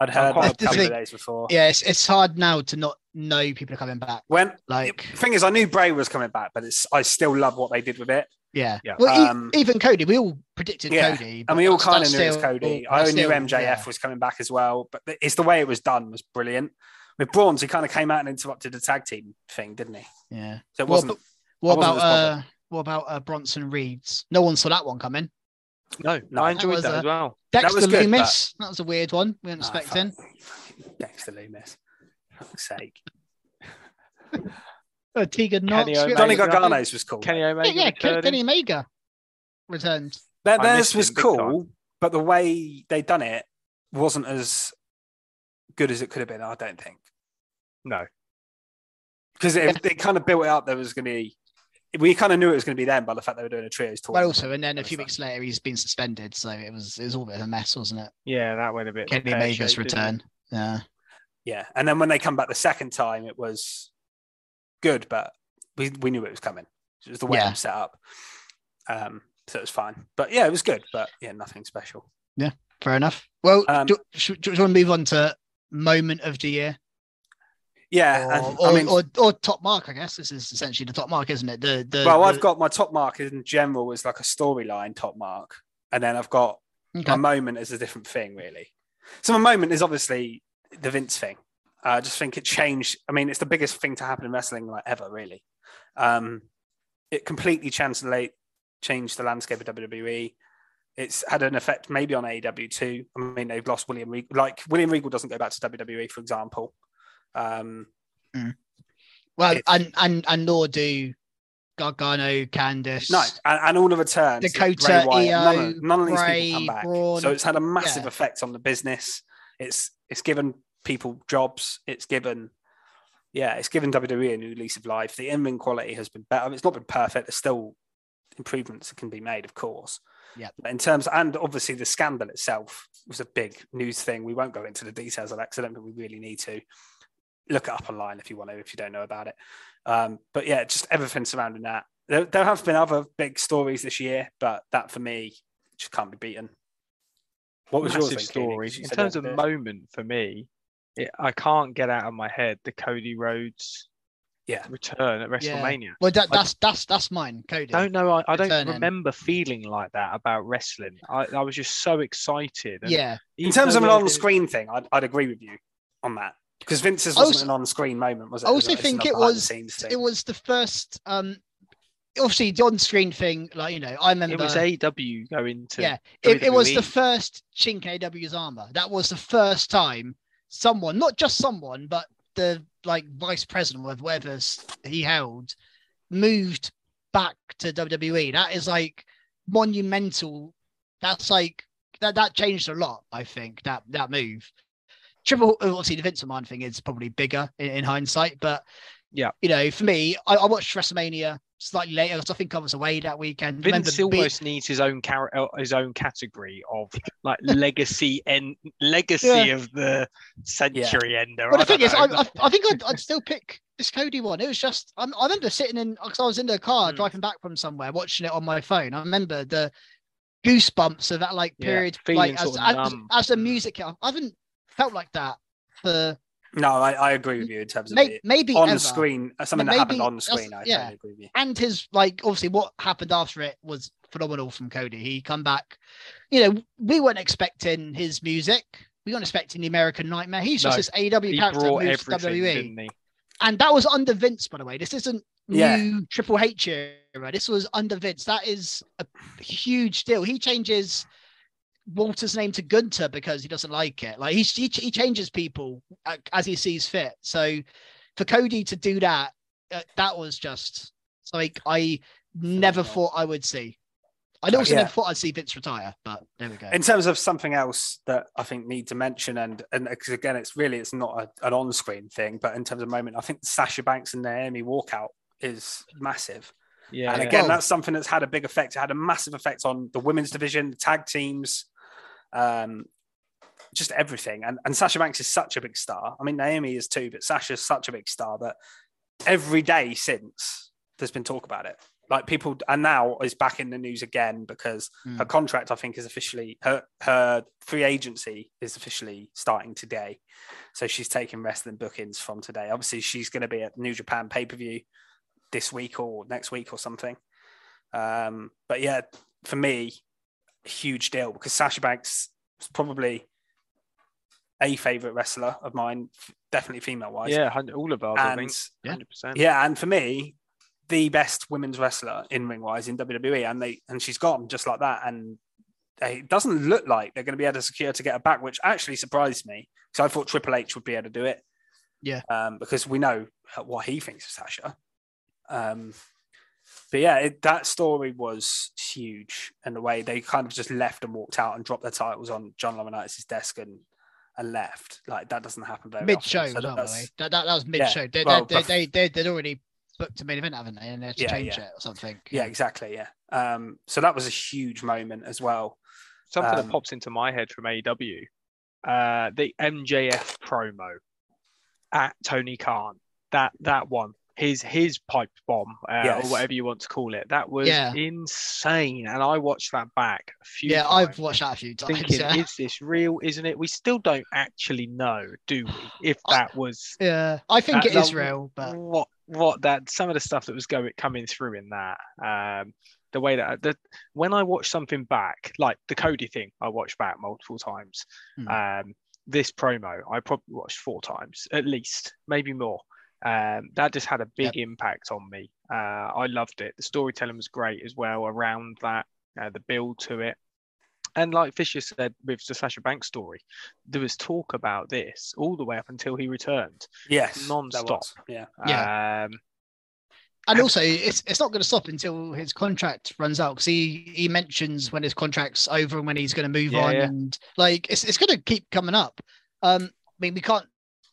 I'd heard quite a the couple of days before. Yeah, it's, it's hard now to not know people are coming back. When Like, the thing is, I knew Bray was coming back, but it's I still love what they did with it. yeah. Yeah. Well, e- Um, even Cody, we all predicted Yeah, Cody, And we all kind of that's knew it was Cody. that's I knew MJF yeah. was coming back as well, but it's the way it was done was brilliant. With Braun's, he kind of came out and interrupted the tag team thing, didn't he? Yeah. So it wasn't. but what I wasn't about uh, what about uh, Bronson Reed's? No one saw that one coming. No, No, I that enjoyed was that, a- as well. That Dexter was good, Lumis. That was a weird one. We weren't Ah, expecting. fuck. Dexter Lumis. fuck's sake. Uh, Tegan Nox. Kenny. Johnny Gargano's was cool. Kenny Omega. yeah, Ken- returning. Kenny Omega returned. Their- theirs was cool, time. but the way they done it wasn't as good as it could have been. I don't think No. because it, it kind of built it up. There was going to be. We kind of knew it was going to be them by the fact they were doing a trios tour. Well, also, and then a few weeks later, he's been suspended, so it was it was all a bit of a mess, wasn't it? Yeah, that went a bit. Kenny Omega's pear-shaped, return. Yeah. Yeah, and then when they come back the second time, it was good, but we we knew it was coming. It was the way Yeah. it was set up, um, so it was fine. But yeah, it was good, but yeah, nothing special. Yeah, fair enough. Well, Um, do, should, do you want to move on to moment of the year? Yeah, or, and, or, I mean, or, or top mark, I guess. This is essentially the top mark, isn't it? The the well, the- I've got my top mark in general as like a storyline top mark, and then I've got okay. my moment as a different thing, really. So my moment is obviously the Vince thing. I just think it changed. I mean, it's the biggest thing to happen in wrestling like ever, really. Um, it completely translate changed the landscape of WWE. It's had an effect maybe on AEW too. I mean, they've lost William Regal. Like William Regal doesn't go back to WWE, for example. Um, well, and and and nor do Gargano, Candice. no, and, and all the returns, Dakota, Wyatt, none, of, none of these Bray, people come back. Braun, so it's had a massive yeah. effect on the business. It's it's given people jobs. It's given, yeah, it's given WWE a new lease of life. The in-ring quality has been better. It's not been perfect. There's still improvements that can be made, of course. Yeah. But in terms, and obviously the scandal itself was a big news thing. We won't go into the details of that because I don't think we really need to. Look it up online if you want to, if you don't know about it. Um, but yeah, just everything surrounding that. There, there have been other big stories this year, but that for me just can't be beaten. What was Massive yours? then, Keely? story. 'Cause you In terms of had bit. moment for me, it, I can't get out of my head the Cody Rhodes Yeah. return at Yeah. WrestleMania. Well, that, I- that's that's that's mine, Cody. Don't know. I, I don't remember feeling like that about wrestling. I, I was just so excited. and Yeah, in terms of an we had the- on-screen thing, I'd, I'd agree with you on that because Vince's wasn't also- an on-screen moment, was it? I also It's think it was- it was the first. Um, obviously the on-screen thing, like you know, I remember. It was AEW going to yeah, it, it was the first chink in AEW's armor. That was the first time someone, not just someone, but the like vice president of whatever he held, moved back to WWE. That is like monumental. That's like that that changed a lot. I think that that move. Triple obviously the Vince McMahon thing is probably bigger in, in hindsight, but Yeah. you know, for me, I, I watched WrestleMania slightly later because I think I was away that weekend. Remember Vince being- almost needs his own car- uh, his own category of like legacy and legacy Yeah. of the century ender. But I the thing don't is, I. I, think I'd, I'd still pick this Cody one. It was just, I, I remember sitting in, because I was in the car Mm. driving back from somewhere, watching it on my phone. I remember the goosebumps of that like period, feeling like as, as, as the music. I haven't felt like that for no, I, I agree with you in terms of may, the maybe on ever. screen, uh, something But that happened on that's- screen. I yeah. totally agree with you. and his like obviously what happened after it was phenomenal from Cody. He come back, you know, we weren't expecting his music. We weren't expecting the American Nightmare. He's just No, this AEW he character brought moves to everything, WWE. and that was under Vince, by the way. This isn't Yeah. new Triple H era. This was under Vince. That is a huge deal. He changes Walter's name to Gunther because he doesn't like it. Like he he, he changes people as he sees fit. So for Cody to do that, uh, that was just like I never Phenomenal. thought I would see. I also Yeah. never thought I'd see Vince retire, but there we go. In terms of something else that I think need to mention, and and 'cause again, it's really it's not a, an on-screen thing, but in terms of moment, I think Sasha Banks and Naomi walkout is massive. Yeah. And again, Well- that's something that's had a big effect. It had a massive effect on the women's division, the tag teams, um, just everything. And, and Sasha Banks is such a big star. I mean, Naomi is too, but Sasha's such a big star that every day since there's been talk about it. Like people, and now is back in the news again because her Mm. contract, I think, is officially her her free agency is officially starting today. So she's taking wrestling bookings from today. Obviously, she's going to be at New Japan pay per view this week or next week or something. Um, but yeah, for me, huge deal because Sasha Banks is probably a favorite wrestler of mine, definitely female wise. yeah, all of ours, I and think. Yeah. 100%. yeah, and for me, the best women's wrestler in ring wise in WWE, and they and she's gone just like that, and it doesn't look like they're going to be able to secure to get her back, which actually surprised me because I thought Triple H would be able to do it. Yeah. Um, because we know what he thinks of Sasha. Um, but yeah, it, that story was huge, and the way they kind of just left and walked out and dropped their titles on John Laurinaitis' desk and and left. Like that doesn't happen very Mid show. So by the that's- way. That, that, that was mid show. they, well, they, they, they, they'd already booked a main event, haven't they? And they had to Yeah, change yeah. it or something. Yeah, exactly. Yeah. Um, so that was a huge moment as well. Something Um, that pops into my head from AEW, uh, the MJF promo at Tony Khan. That that one, his his pipe bomb uh, Yes. or whatever you want to call it. That was Yeah. insane, and I watched that back a few. Yeah, times. I've watched that a few times. Thinking, yeah. is this real? Isn't it? We still don't actually know, do we? If that was yeah, I think that- it is real, but what what that some of the stuff that was going coming through in that um the way that that when i watch something back like the cody thing i watched back multiple times Hmm. um this promo i probably watched four times at least maybe more um that just had a big impact on me uh i loved it the storytelling was great as well around that uh, the build to it and like Fisher said with the Sasha Banks story, there was talk about this all the way up until he returned. Yes. Non-stop. was, Yeah. Um, and also it's it's not going to stop until his contract runs out because he he mentions when his contract's over and when he's going to move Yeah, on yeah. and like it's it's going to keep coming up. Um, I mean we can't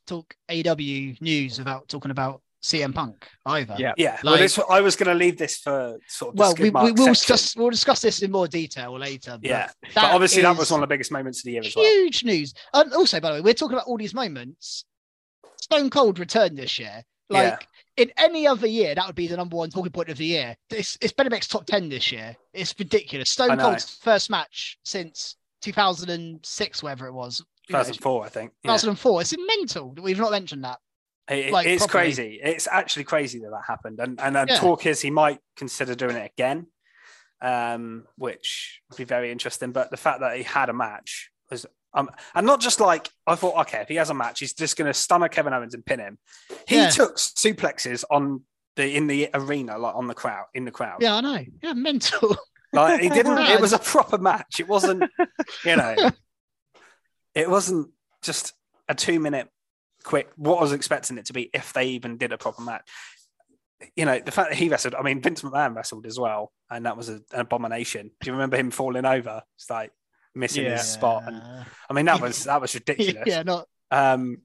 talk AW news without talking about CM Punk either. Yeah. Yeah. well, this, I was going to leave this for sort of the Well, skid we, mark we will discuss we'll discuss this in more detail later. But Yeah. But that obviously, that is was one of the biggest moments of the year as well. huge news. And also, by the way, we're talking about all these moments. Stone Cold returned this year. Yeah. Like in any other year, that would be the number one talking point of the year. It's it's Benedict's top ten this year. It's ridiculous. Stone. Cold's first match since 2006, whatever it was. You know, 2004, I think. Yeah. 2004. It's mental that we've not mentioned that. It- like, it's properly. crazy. It's actually crazy that that happened. And and the Yeah. talk is he might consider doing it again, um, which would be very interesting. But the fact that he had a match was, um, and not just like I thought, okay, if he has a match, he's just going to stomach Kevin Owens and pin him. He Yeah. took suplexes on the in the arena, like on the crowd, in the crowd. Yeah, I know. Yeah, mental. Like he didn't. It was a proper match. It wasn't, you know, it wasn't just a two minute quick. What I was expecting it to be, if they even did a proper match. You know, the fact that he wrestled. I mean, Vince McMahon wrestled as well, and that was a, an abomination. Do you remember him falling over? It's like missing Yeah. his spot, and I mean that was that was ridiculous. yeah, not Um,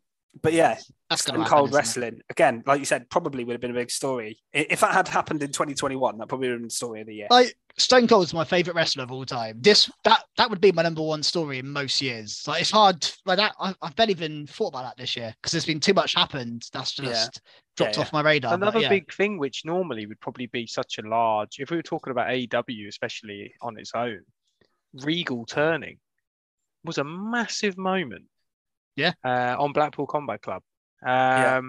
but yeah, that's Stone gonna Cold happen, isn't it? wrestling again, like you said, probably would have been a big story if that had happened in 2021. That probably would have been the story of the year. Like Stone Cold's my favorite wrestler of all time. This that that would be my number one story in most years. Like it's hard like that. I, I've barely even thought about that this year because there's been too much happened. That's Yeah. just dropped Yeah, off my radar. but Another yeah. big thing, which normally would probably be such a large, if we were talking about AEW, especially on its own, Regal turning was a massive moment. Yeah. Uh, on Blackpool Combat Club. Um, Yeah.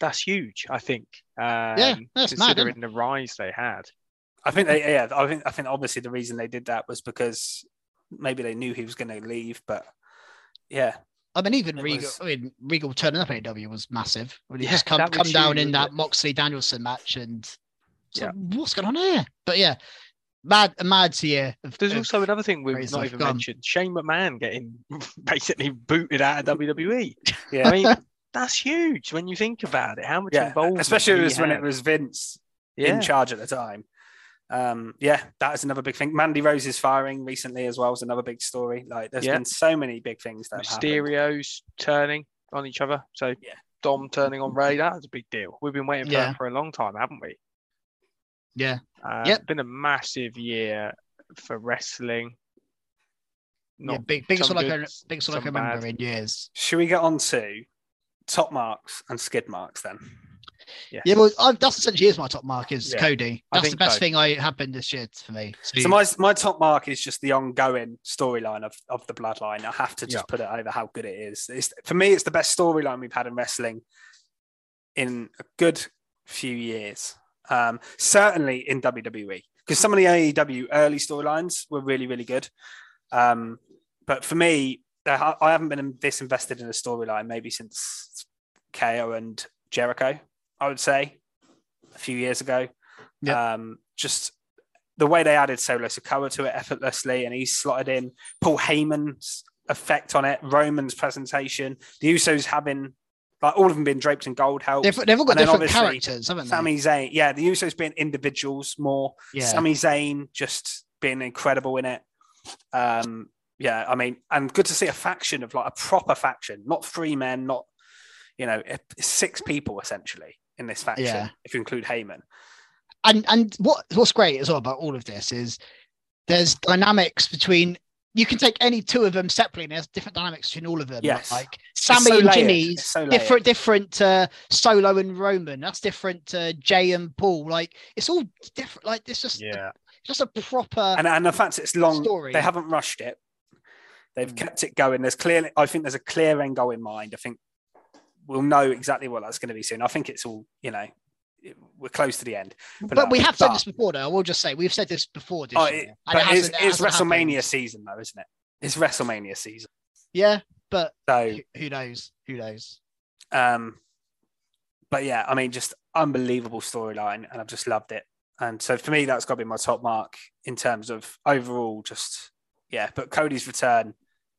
That's huge, I think. Um, Yeah, that's mad, considering the rise they had. I think they, yeah, I think I think obviously the reason they did that was because maybe they knew he was going to leave, but yeah, I mean, even Regal. was- I mean, Regal turning up at AEW was massive. When he Yeah, just come that was come down in that? Moxley Danielson match, and so Yeah. what's going on here? But yeah, mad a mad year. Of, There's of- also another thing we've not even Go on. mentioned: Shane McMahon getting basically booted out of WWE. yeah, I mean, that's huge when you think about it. How much yeah. involvement, Especially it was when it was Vince yeah. in charge at the time. Um, yeah, that is another big thing. Mandy Rose's firing recently as well. Is another big story. Like, there's Yeah. been so many big things that have happened. Mysterio's turning on each other. So Yeah. Dom turning on Rey, that was a big deal. We've been waiting for Yeah. that for a long time, haven't we? Yeah, Uh, Yep. Been a massive year for wrestling. yeah, Not big biggest some one I can good, biggest one I some remember bad. in years. Should we get on to top marks and skid marks then? Yes. Yeah, well, I, that's essentially is my top mark is Yeah, Cody. That's the best so. thing I happened this year for me. So, So my my top mark is just the ongoing storyline of, of the bloodline. I have to just Yeah. put it over how good it is. It's, for me, it's the best storyline we've had in wrestling in a good few years. Um, certainly in WWE, because some of the AEW early storylines were really really good. Um, but for me, I haven't been this invested in a storyline maybe since KO and Jericho. I would say a few years ago. Yeah. Um, just the way they added Solo Sikoa to it effortlessly, and he's slotted in. Paul Heyman's effect on it, Roman's presentation, the Usos having like all of them being draped in gold helps. They've, they've all got different characters, haven't they? Sami Zayn, yeah, the Usos being individuals more. yeah. Sami Zayn just being incredible in it. Um, yeah, I mean, and good to see a faction of like a proper faction, not three men, not you know, six people essentially in this faction, Yeah. if you include Heyman. and and what what's great as well about all of this is there's dynamics between you can take any two of them separately and there's different dynamics between all of them Yes. like sami so and layered. ginny's so layered. different different uh solo and roman that's different to jey and paul like it's all different like it's just Yeah. just a proper and and the fact it's long, story. they haven't rushed it. They've Mm. kept it going. There's clearly, I think there's a clear end goal in mind. I think we'll know exactly what that's going to be soon. I think it's all, you know, it- we're close to the end. but, no, we have said but- this before though i will just say we've said this before this Oh, it, but it it's, it it's WrestleMania happened. season, though, isn't it? It's WrestleMania season. yeah but So, who- who knows who knows um, but yeah, I mean, just unbelievable storyline, and I've just loved it. And so for me, that's got to be my top mark in terms of overall, just yeah. But Cody's return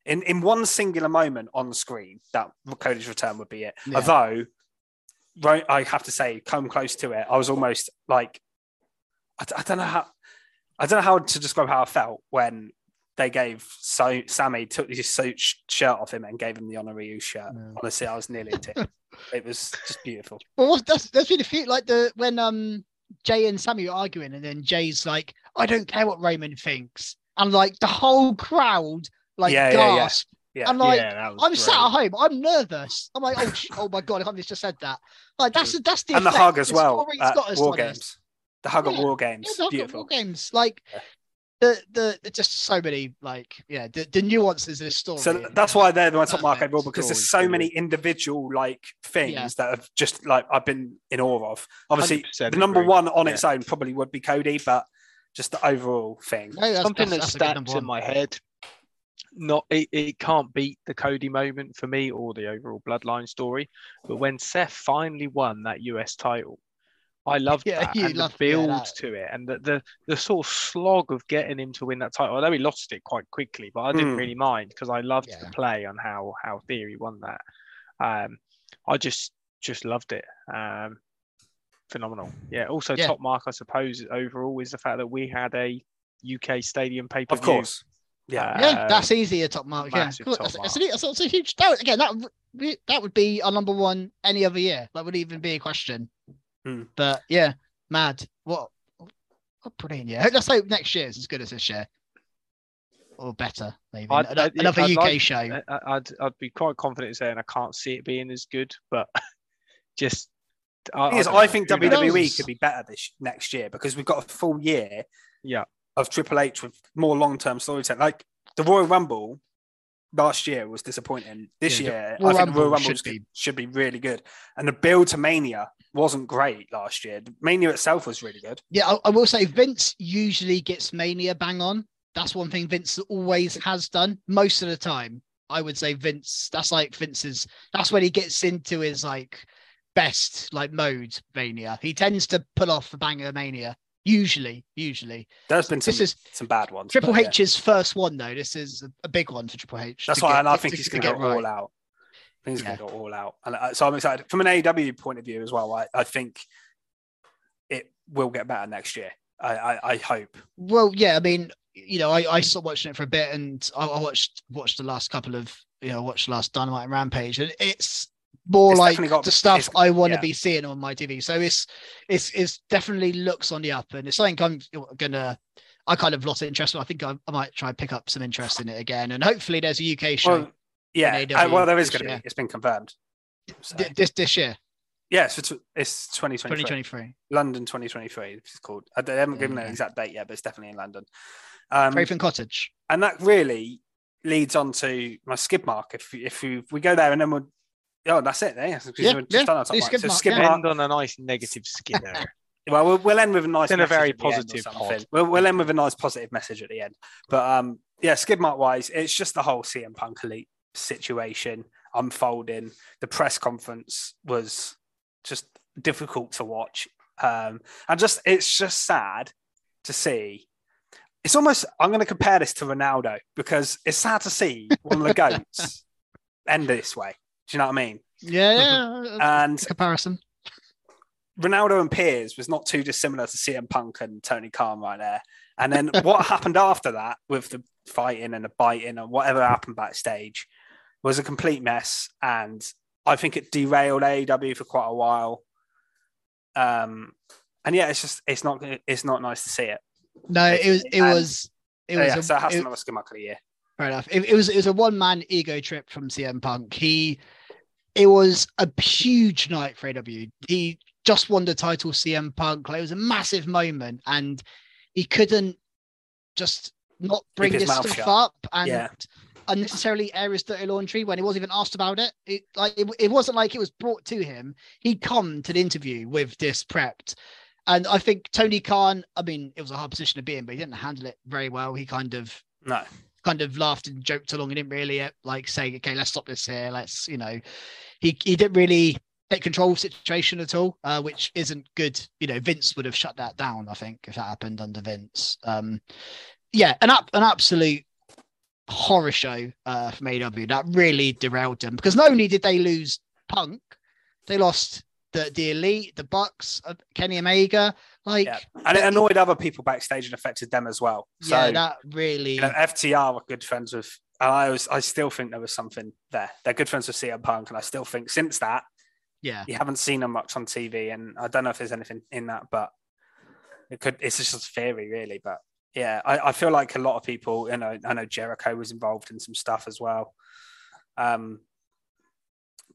in in one singular moment on the screen, that Cody's return would be it. Yeah. Although, I have to say, come close to it, I was almost like, I, I don't know how, I don't know how to describe how I felt when they gave so Sami took his shirt off him and gave him the honorary shirt. Yeah. Honestly, I was nearly a tip. it was just beautiful. Well, that's been a few like the when um Jey and Sami are arguing, and then Jey's like, "I don't care what Raymond thinks," and like the whole crowd like yeah. gasp. Yeah. I'm like, yeah, that was I'm great. sat at home, I'm nervous. I'm like, oh, sh- oh my god, I can't just said that. Like that's that's the and the hug as well at got us War on us. Games. The hug at War Games, Yeah, the hug at beautiful. War games, like Yeah. the the the- just so many like yeah the, the nuances of this story. So that's why they're my top mark Perfect. overall because there's so many individual like things Yeah. that have just like I've been in awe of. Obviously, the number agree. one on Yeah. its own probably would be Cody, but just the overall thing. No, that's, something that's, that that's a stacks in one. my head. Not it, it can't beat the Cody moment for me or the overall bloodline story. But when Seth finally won that US title, I loved Yeah, that and loved- the build that- to it and the, the the sort of slog of getting him to win that title. Know he lost it quite quickly, but I didn't Mm. really mind because I loved Yeah. the play on how how Theory won that. Um, I just just loved it. Um, phenomenal. Yeah. Also, Yeah. top mark I suppose overall is the fact that we had a UK stadium pay per Of course. Yeah. Yeah, Uh, that's easy a top mark. Yeah, massive Cool. top That's, that's, a, that's, that's a huge. That, again, that would be- that would be our number one any other year. That would even be a question. Hmm. But yeah, mad. What? What brilliant year. Let's hope next year is as good as this year, or better, maybe. I'd- Ano- I'd- yeah, Another I'd UK like- show. I- I- I'd I'd be quite confident in saying I can't see it being as good, but just I, Thing I think? WWE knows? could be better this next year because we've got a full year Yeah, of Triple H with more long term storytelling. Like the Royal Rumble last year was disappointing. This Yeah, the year, Royal I think the Royal Rumble Rumble should be- should be really good. And the build to Mania wasn't great last year. The Mania itself was really good. Yeah, I, I will say Vince usually gets Mania bang on. That's one thing Vince always has done most of the time. I would say Vince. That's like Vince's. That's when he gets into his like best like mode Mania. He tends to pull off a banger Mania. Usually, usually. There's been some, This is some bad ones. Triple yeah. H's first one though. This is a, big one for Triple H. That's why, get- and I think he's going to get go all right. out. I think he's Yeah. going to go all out, and uh, so I'm excited. From an AEW point of view as well, I, I think it will get better next year. I, I, I hope. Well, yeah, I mean, you know, I, I stopped watching it for a bit, and I, I watched watched the last couple of you know watched the last Dynamite and Rampage, and it's more It's like got- the stuff I want to yeah. be seeing on my TV. So it's it's it's definitely looks on the up, and it's something I'm gonna. I kind of lost interest, but I think I, I might try and pick up some interest in it again, and hopefully there's a UK show Well, yeah. uh, well, there is going to be. It's been confirmed. So, this this year, yeah, it's, for it's 2023. 2023. London 2023. It's called. I- They haven't given Yeah. an exact date yet, but it's definitely in London. Um, Craven Cottage. and that really leads on to my skid mark. If if we, if we go there and then we'll. Oh, that's it. Yeah, Yeah, we're just yeah, done our top do So mark, skid yeah. end on a nice negative skid there. Well, well, we'll end with a nice. It's a very at the end or positive We'll, we'll end with a nice positive message at the end. But um, yeah, skid mark wise, it's just the whole CM Punk elite situation unfolding. The press conference was just difficult to watch, um, and just it's just sad to see. It's almost I'm going to compare this to Ronaldo because it's sad to see one of the goats end this way. Do you know what I mean? Yeah, yeah. And comparison. Ronaldo and Piers was not too dissimilar to CM Punk and Tony Khan right there. And then what happened after that with the fighting and the biting and whatever happened backstage was a complete mess. And I think it derailed AEW for quite a while. Um, and yeah, it's just it's not it's not nice to see it. No, it was it And- was it Oh, was yeah, a, so it has it- to not skin of the year. Fair enough. It, it was it was a one man ego trip from CM Punk. He it was a huge night for AEW. He just won the title, CM Punk. Like, it was a massive moment, and he couldn't just not bring his this stuff shut. up and Yeah. unnecessarily air his dirty laundry when he wasn't even asked about it. It like it, it wasn't like it was brought to him. He'd come to the interview with this prepped. And I think Tony Khan, I mean, it was a hard position to be in, but he didn't handle it very well. He kind of No. Kind of laughed and joked along and didn't really uh, like say, okay, let's stop this here. Let's, you know, he, he didn't really take control of the situation at all, uh, which isn't good. You know, Vince would have shut that down, I think, if that happened under Vince. Um, yeah, an, up, an absolute horror show uh, from AEW that really derailed them because not only did they lose Punk, they lost the, the Elite, the Bucks, uh, Kenny Omega. Like, Yeah. And it annoyed other people backstage and affected them as well. So yeah, that really. you know, FTR were good friends with and I was I still think there was something there. They're good friends with CM Punk, and I still think since that yeah. you haven't seen them much on TV, and I don't know if there's anything in that, but it could. It's just a theory, really. But yeah, I, I feel like a lot of people, you know, I know Jericho was involved in some stuff as well. Um,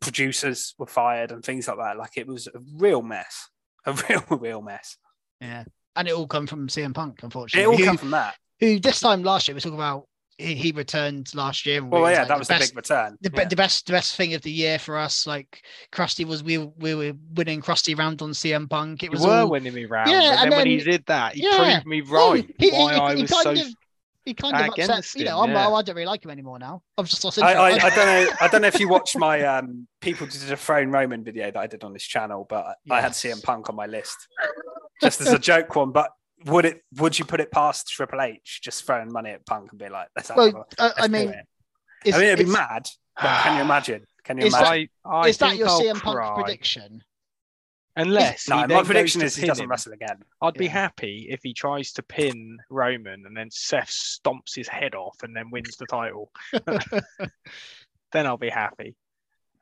producers were fired and things like that. Like it was a real mess, a real, real mess. Yeah. And it all come from CM Punk, unfortunately. It all who, come from that. who this time last year we talking about he, he returned last year. Well, we yeah, like, that was the the best, big return. the, Yeah. the best the best thing of the year for us. Like Kirsty was we we were winning Kirsty round on CM Punk. It You was were all, winning me round. Yeah, and and then, when he did that, he yeah. proved me right he- why he- I he was so. of- he kind of upset. against You know, him, I'm, yeah. oh, I don't really like him anymore now. I've just lost I, interest. I, I don't know. I don't know if you watched my um, people to dethrone Roman video that I did on this channel, but I had Yes. CM Punk on my list just as a joke one. But would it? Would you put it past Triple H just throwing money at Punk and be like, "Let's have well, another- I, let's I mean, it. I mean, it'd be mad. But can you imagine? Can you Is that- imagine? I, I is that your I'll CM Punk prediction? Unless no, my prediction is he doesn't him. wrestle again. I'd be happy if he tries to pin Roman and then Seth stomps his head off and then wins the title. then I'll be happy.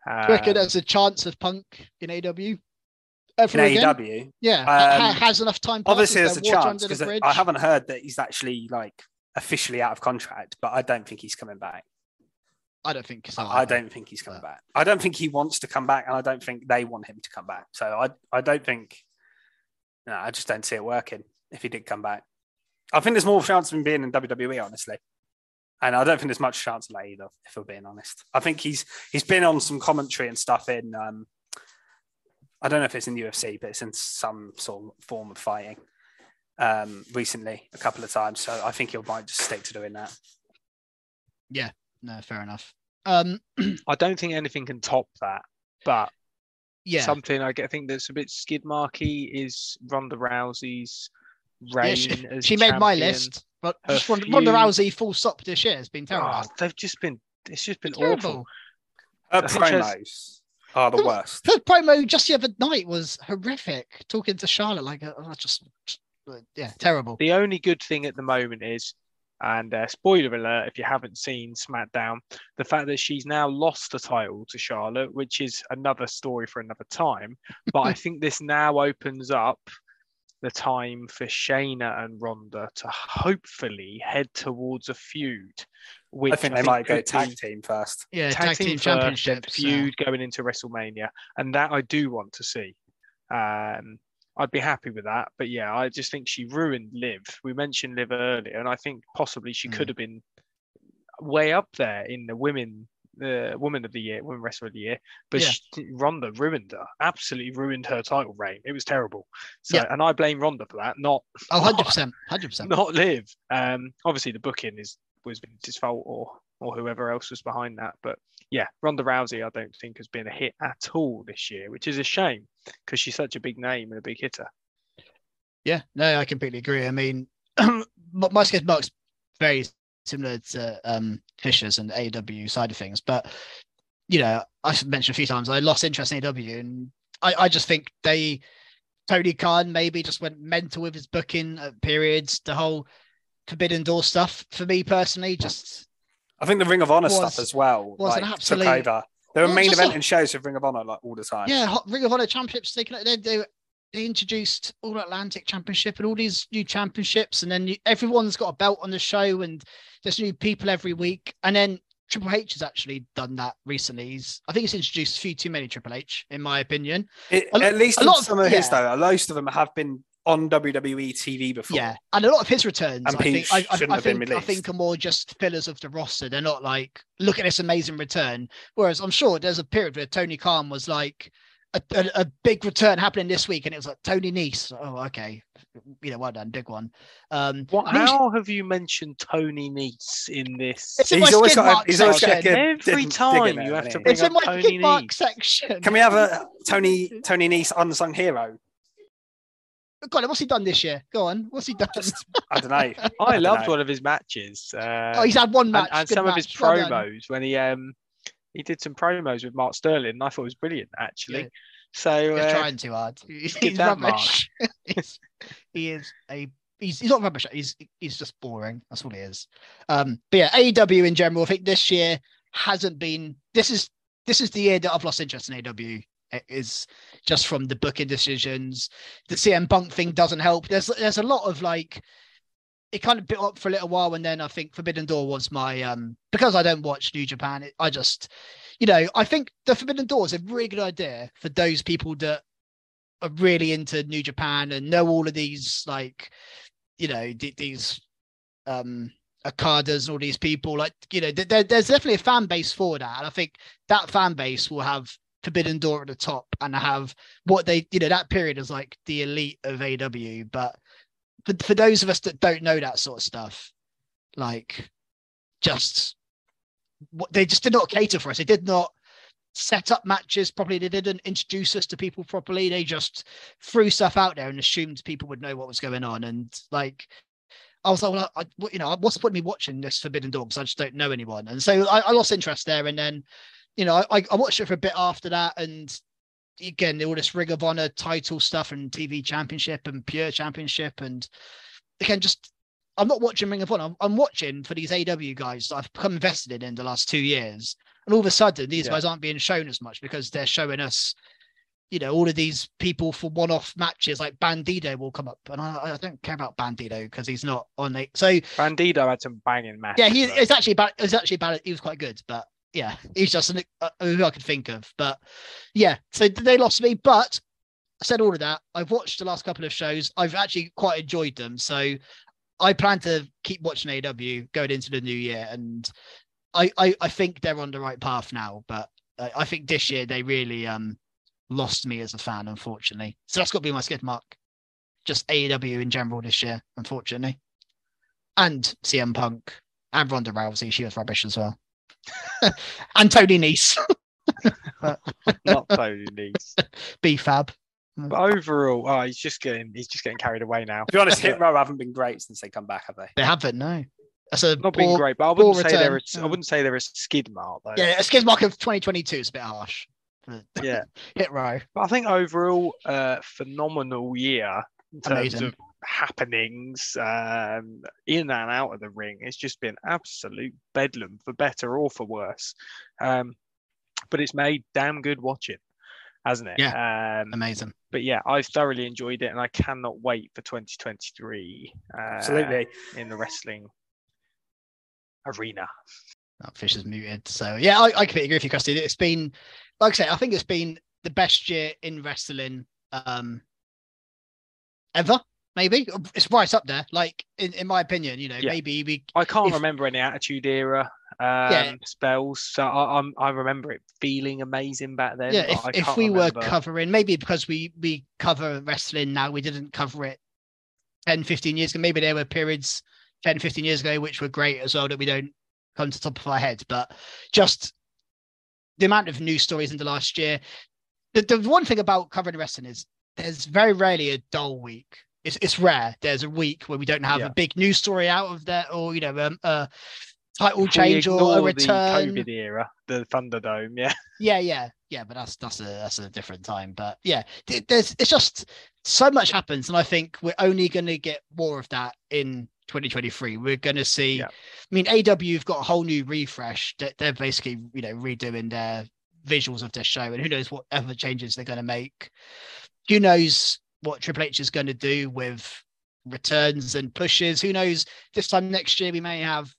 Do you reckon Um, there's a chance of Punk in AEW? Ever In again? AEW, Yeah, ha- ha- Um, has enough time. obviously, there's a chance under the because? I haven't heard that he's actually like officially out of contract, but I don't think he's coming back. I don't think. I don't think he's coming back. I don't think he wants to come back, and I don't think they want him to come back. So I, I don't think. No, I just don't see it working if he did come back. I think there's more chance of him being in WWE, honestly, and I don't think there's much chance of that either. If we're being honest, I think he's he's been on some commentary and stuff in. Um, I don't know if it's in the UFC, but it's in some sort of form of fighting. Um, recently, a couple of times, so I think he'll might just stick to doing that. Yeah, no, fair enough. Um, I don't think anything can top that. But yeah, something I get, I think that's a bit skid marky is Ronda Rousey's reign Yeah, she, as she made my list, but Her just Ronda, Ronda Rousey full stop this year has been terrible. Oh, they've just been. It's just been terrible. awful. Her I think she has- promos are the worst. Her promo just the other night was horrific. Talking to Charlotte like, oh, just, just yeah, terrible. The only good thing at the moment is, and uh, spoiler alert if you haven't seen SmackDown, the fact that she's now lost the title to Charlotte, which is another story for another time. But I think this now opens up the time for Shayna and Ronda to hopefully head towards a feud. Which I think they might go could tag team first. Yeah, tag, team, first, then championships. uh, feud going into WrestleMania, and that I do want to see. Um, I'd be happy with that, but yeah, I just think she ruined Liv. We mentioned Liv earlier, and I think possibly she Mm. could have been way up there in the women, the woman of the year, women wrestler of the year. But Yeah. she, Ronda ruined her, absolutely ruined her title reign. It was terrible. So, Yeah. and I blame Ronda for that, not oh, 100 percent, hundred percent. not Liv. Um, obviously the booking is was Vince's fault or or whoever else was behind that. But yeah, Ronda Rousey, I don't think has been a hit at all this year, which is a shame because she's such a big name and a big hitter. Yeah, no, I completely agree. I mean, my skate mark's very similar to um, Fisher's and AEW side of things, but you know, I've mentioned a few times I lost interest in AEW, and I, I just think they Tony Khan maybe just went mental with his booking at periods. The whole Forbidden Door stuff for me personally, just I think the Ring of Honor Was- stuff as well was an like, absolute- took over. There were Well, main event and shows with Ring of Honor like all the time. yeah, Ring of Honor championships taken. They, they they introduced All Atlantic Championship and all these new championships, and then you, everyone's got a belt on the show, and there's new people every week. And then Triple H has actually done that recently. He's, I think he's introduced a few too many Triple H, in my opinion. It- A at least a lot of- some of his yeah. though, most of them have been on WWE TV before. Yeah, and a lot of his returns, And I think, I, I, I have been think, I think are more just fillers of the roster. They're not like look at this amazing return. Whereas I'm sure there's a period where Tony Khan was like a, a, a big return happening this week, and it was like Tony Nese. Oh, okay, you know, well done, big one. Um, What, and also- how have you mentioned Tony Nese in this? It's in my always skid got. mark A, he's always got a section. Every dig- dig in time you have to he? bring it's in up my Tony skid mark section. Can we have a Tony Tony Nese unsung hero? God, what's he done this year? Go on, what's he done? Just I don't know. I don't loved know. one of his matches. Uh, oh, he's had one match. and good some of his match, well promos when he um he did some promos with Mark Sterling. And I thought it was brilliant actually. Yeah. So He's uh, trying too hard. He's, give he's that rubbish. He's- he is a he's, he's not rubbish. He's he's just boring. That's all he is. Um, but yeah, AEW in general, I think this year hasn't been. This is this is the year that I've lost interest in AEW. It is just from the booking decisions. The CM Punk thing doesn't help. There's there's a lot of like. It kind of built up for a little while, and then I think Forbidden Door was my um because I don't watch New Japan. It, I just, you know, I think the Forbidden Door is a really good idea for those people that are really into New Japan and know all of these like, you know, th- these um Okadas and all these people. Like, you know, th- there, there's definitely a fan base for that, and I think that fan base will have Forbidden Door at the top and have what they, you know, that period is like the elite of AEW. But for for those of us that don't know that sort of stuff, like, just what they just did not cater for us. They did not set up matches properly. They didn't introduce us to people properly. They just threw stuff out there and assumed people would know what was going on. And like, I was like, well, I, you know, what's the point of me watching this Forbidden Door? Because I just don't know anyone. And so I, I lost interest there. And then, you know, I, I watched it for a bit after that. And again, all this Ring of Honor title stuff and TV Championship and Pure Championship. And again, just I'm not watching Ring of Honor. I'm, I'm watching for these AEW guys that I've become invested in in the last two years. And all of a sudden, these Yeah. guys aren't being shown as much because they're showing us, you know, all of these people for one-off matches. Like Bandido will come up, and I, I don't care about Bandido because he's not on it. So Bandido had some banging matches. yeah, he it's actually about it's actually about he was quite good, but yeah, he's just an, uh, who I could think of. But yeah, so they lost me. But I said all of that. I've watched the last couple of shows. I've actually quite enjoyed them. So I plan to keep watching AEW going into the new year, and I I, I think they're on the right path now. But I, I think this year they really um lost me as a fan, unfortunately. So that's got to be my skid mark. Just AEW in general this year, unfortunately, and CM Punk and Ronda Rousey. She was rubbish as well, and Tony Nese, not Tony Nice. B-Fab. But overall, oh, he's just getting he's just getting carried away now. To be honest, Hit Row haven't been great since they come back, have they? They haven't, no. That's a Not poor, been great, but I wouldn't say they're a, return. I wouldn't say they're a skid mark though. Yeah, a skid mark of 2022 is a bit harsh. Yeah. Hit row. But I think overall, uh, phenomenal year in terms Amazing. of happenings um, in and out of the ring. It's just been absolute bedlam for better or for worse. Um, but it's made damn good watching, hasn't it? Yeah. Um, Amazing. but yeah, I've thoroughly enjoyed it, and I cannot wait for 2023. Uh, Absolutely. in the wrestling arena. That fish is muted. So yeah, I, I completely agree with you, Kirsty. It's been, like I say, I think it's been the best year in wrestling um ever. Maybe it's right up there. Like in, in my opinion, you know, Yeah. maybe we I can't If- remember any Attitude Era um, Yeah. spells, so I, I'm, I remember it feeling amazing back then. yeah, but if, if we remember. were covering maybe because we we cover wrestling now, we didn't cover it 10, 15 years ago. Maybe there were periods 10, 15 years ago which were great as well that we don't come to the top of our head. But just the amount of news stories in the last year. The, the one thing about covering wrestling is there's very rarely a dull week. It's, it's rare. There's a week where we don't have Yeah. a big news story out of there, or you know, um, uh, title change or a return. The COVID era, the Thunderdome, yeah. Yeah, yeah, yeah, but that's that's a that's a different time. But yeah, there's it's just so much happens, and I think we're only going to get more of that in 2023. We're going to see. Yeah. I mean, AEW have got a whole new refresh. That they're basically you know redoing their visuals of their show, and who knows what other changes they're going to make. Who knows what Triple H is going to do with returns and pushes? Who knows? This time next year we may have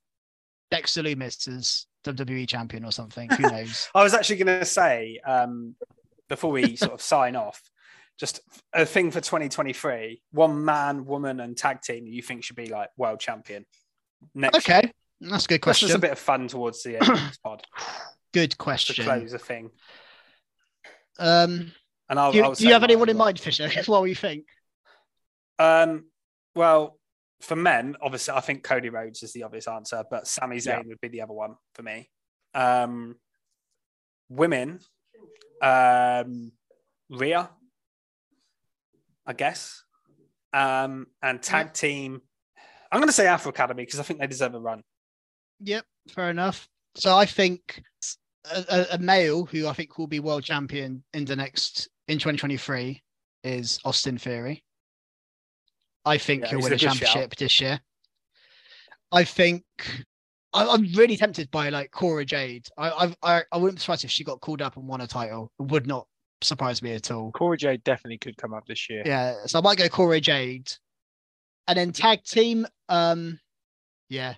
Dexter Lumis as WWE champion or something. Who knows? I was actually going to say um, before we sort of sign off, just a thing for 2023: one man, woman, and tag team you think should be like world champion. Next year. Okay, that's a good That's question. just a bit of fun towards the end of this pod Good question. to close a thing. Um, And I'll, do you, I'll do you have anyone in mind, Fisher? what do you think? Um, well, for men, obviously, I think Cody Rhodes is the obvious answer, but Sami Zayn Yeah. would be the other one for me. Um, women, um, Rhea, I guess, um, and tag team. I'm going to say Alpha Academy because I think they deserve a run. Yep, fair enough. So I think a, a male who I think will be world champion in the next in 2023 is Austin Theory. I think Yeah, he'll win a a good shout. championship this year. I think I, I'm really tempted by like Cora Jade. I, I I I wouldn't be surprised if she got called up and won a title. It would not surprise me at all. Cora Jade definitely could come up this year. Yeah, so I might go Cora Jade, and then tag team. Um, yeah,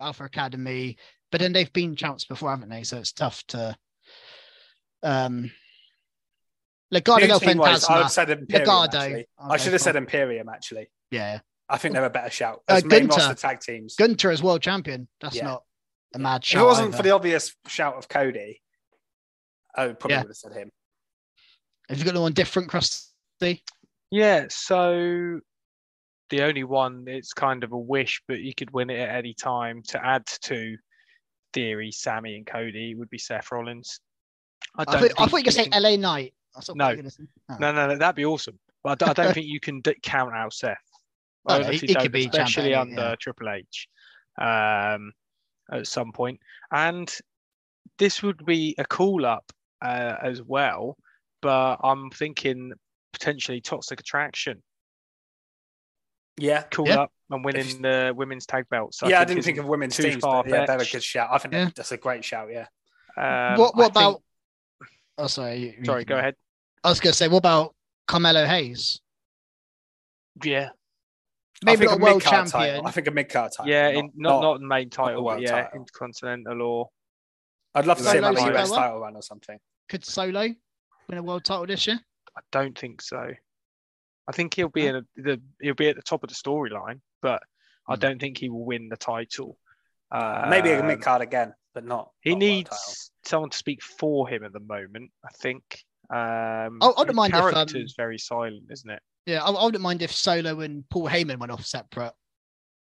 Alpha Academy, but then they've been champs before, haven't they? So it's tough to. Um, Legado New del team-wise, I would said Imperium. Legado. actually. I'll I go should have for. said Imperium. Actually, Yeah, I think they're a better shout. Uh, As main Gunther. tag teams. Gunther as world champion. That's Yeah. not a mad shout. If shout. it wasn't either. for the obvious shout of Cody, I would probably Yeah. would have said him. Have you got anyone different, Kirsty? Yeah, so the only one it's kind of a wish, but you could win it at any time to add to Theory, Sami, and Cody would be Seth Rollins. I I don't. thought, I thought you were you going to say LA Knight. That's what No. gonna say. Oh. No, no, no, that'd be awesome. But I don't, I don't think you can d- count out Seth. Oh, no, he- honestly he could be especially any- under yeah. Triple H um, at some point. And this would be a call up uh, as well, but I'm thinking potentially Toxic Attraction Yeah, call Yeah. up and winning the women's tag belts. yeah. I think didn't think of women's too teams, but yeah, they're a good shout. I think Yeah. that's a great shout. Yeah, Um, what what I think- about? Oh, sorry. you- you Sorry, can- go ahead. I was going to say, what about Carmelo Hayes? Yeah, Maybe I think not a world champion. Title. I think a mid card title. yeah, not, in, not not the main the title, world yeah, title. intercontinental or I'd love to see him have a US title run or something. Could Solo win a world title this year? I don't think so. I think he'll be in a, the he'll be at the top of the storyline, but I Hmm. don't think he will win the title. Uh, Maybe a mid card again, but not. He not needs someone to speak for him at the moment. I think. Um, Oh, I wouldn't his mind if, um, character's very silent, isn't it? Yeah, I, I wouldn't mind if Solo and Paul Heyman went off separate,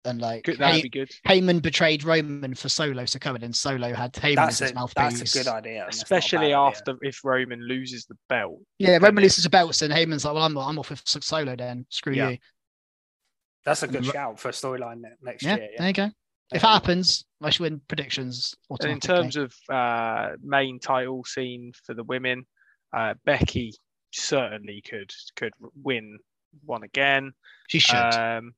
and like Good, that'd Hey- be good. Heyman betrayed Roman for Solo to come in, and Solo had Heyman That's as his a, mouthpiece. that's a good idea. and that's not a Especially bad idea. after if Roman loses the belt. Yeah, Roman loses the belt, and Heyman's like, "Well, I'm I'm off with Solo then. Screw Yeah. you." That's a good Ro- shout for a storyline next Yeah, year. there you go. If that happens, I should win predictions. And in terms of uh, main title scene for the women, uh, Becky certainly could could win one again. she should. Um,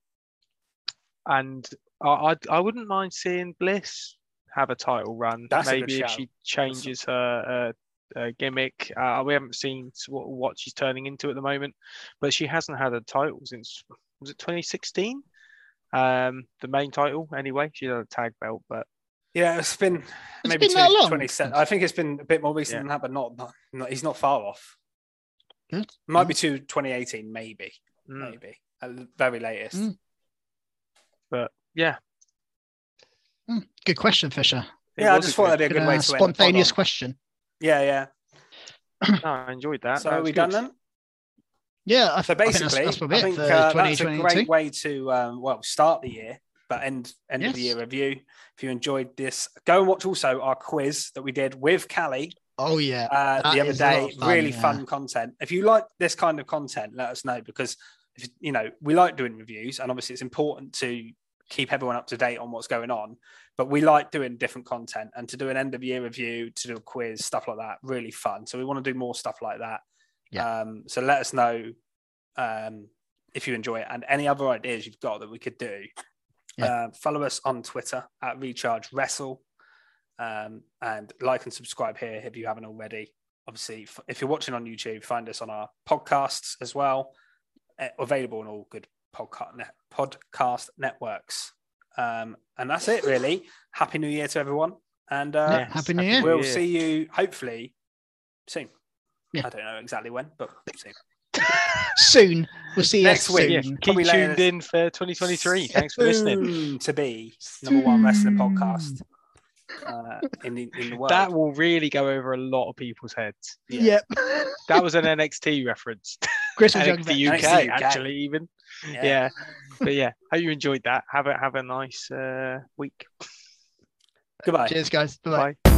and I, I I wouldn't mind seeing Bliss have a title run. That's Maybe if she changes her uh, uh, gimmick. Uh, we haven't seen what, what she's turning into at the moment, but she hasn't had a title since was it 2016? Um, the main title anyway. She had a tag belt, but Yeah, it's been It's maybe been that long? 27. I think it's been a bit more recent Yeah. than that, but not, not, not- He's not far off. Good. Might be to 2018, maybe, mm, maybe at the very latest. Mm. but yeah, Hmm, good question, Fisher. it Yeah, I just a thought that'd be a good Uh, way to end the pod spontaneous question. Yeah, yeah. no, I enjoyed that. So That are we good. done then? Yeah, I, So I think that's, basically, that's I think uh, that's a great way to um, well start the year, but end end of the year review. If you enjoyed this, go and watch also our quiz that we did with Callie Oh yeah, uh, the other is a lot day. fun, really yeah. fun content. If you like this kind of content, let us know because if, you know we like doing reviews, and obviously it's important to keep everyone up to date on what's going on. But we like doing different content and to do an end of year review, to do a quiz, stuff like that, really fun. So we want to do more stuff like that. Yeah. Um, so let us know um, if you enjoy it and any other ideas you've got that we could do. Yeah. Uh, follow us on Twitter at Recharge Wrestle um, and like and subscribe here if you haven't already. Obviously, f- if you're watching on YouTube, find us on our podcasts as well, uh, available on all good podcast net, podcast networks. Um, and that's it, really. Happy New Year to everyone, and uh, Yeah, Happy New Year. we'll New see you hopefully soon. Yeah. I don't know exactly when, but soon. soon. We'll see you Next week. soon. Yeah, keep Probably tuned this- in for 2023. Thanks for listening. To be number one wrestling podcast uh, in the in the world. That will really go over a lot of people's heads. Yep. That was an NXT reference. Christmas Young Vets. NXT UK, NXT UK. actually, even. Yeah. But yeah, hope you enjoyed that. Have a have a nice uh, week. Goodbye. Cheers, guys. Bye. Bye.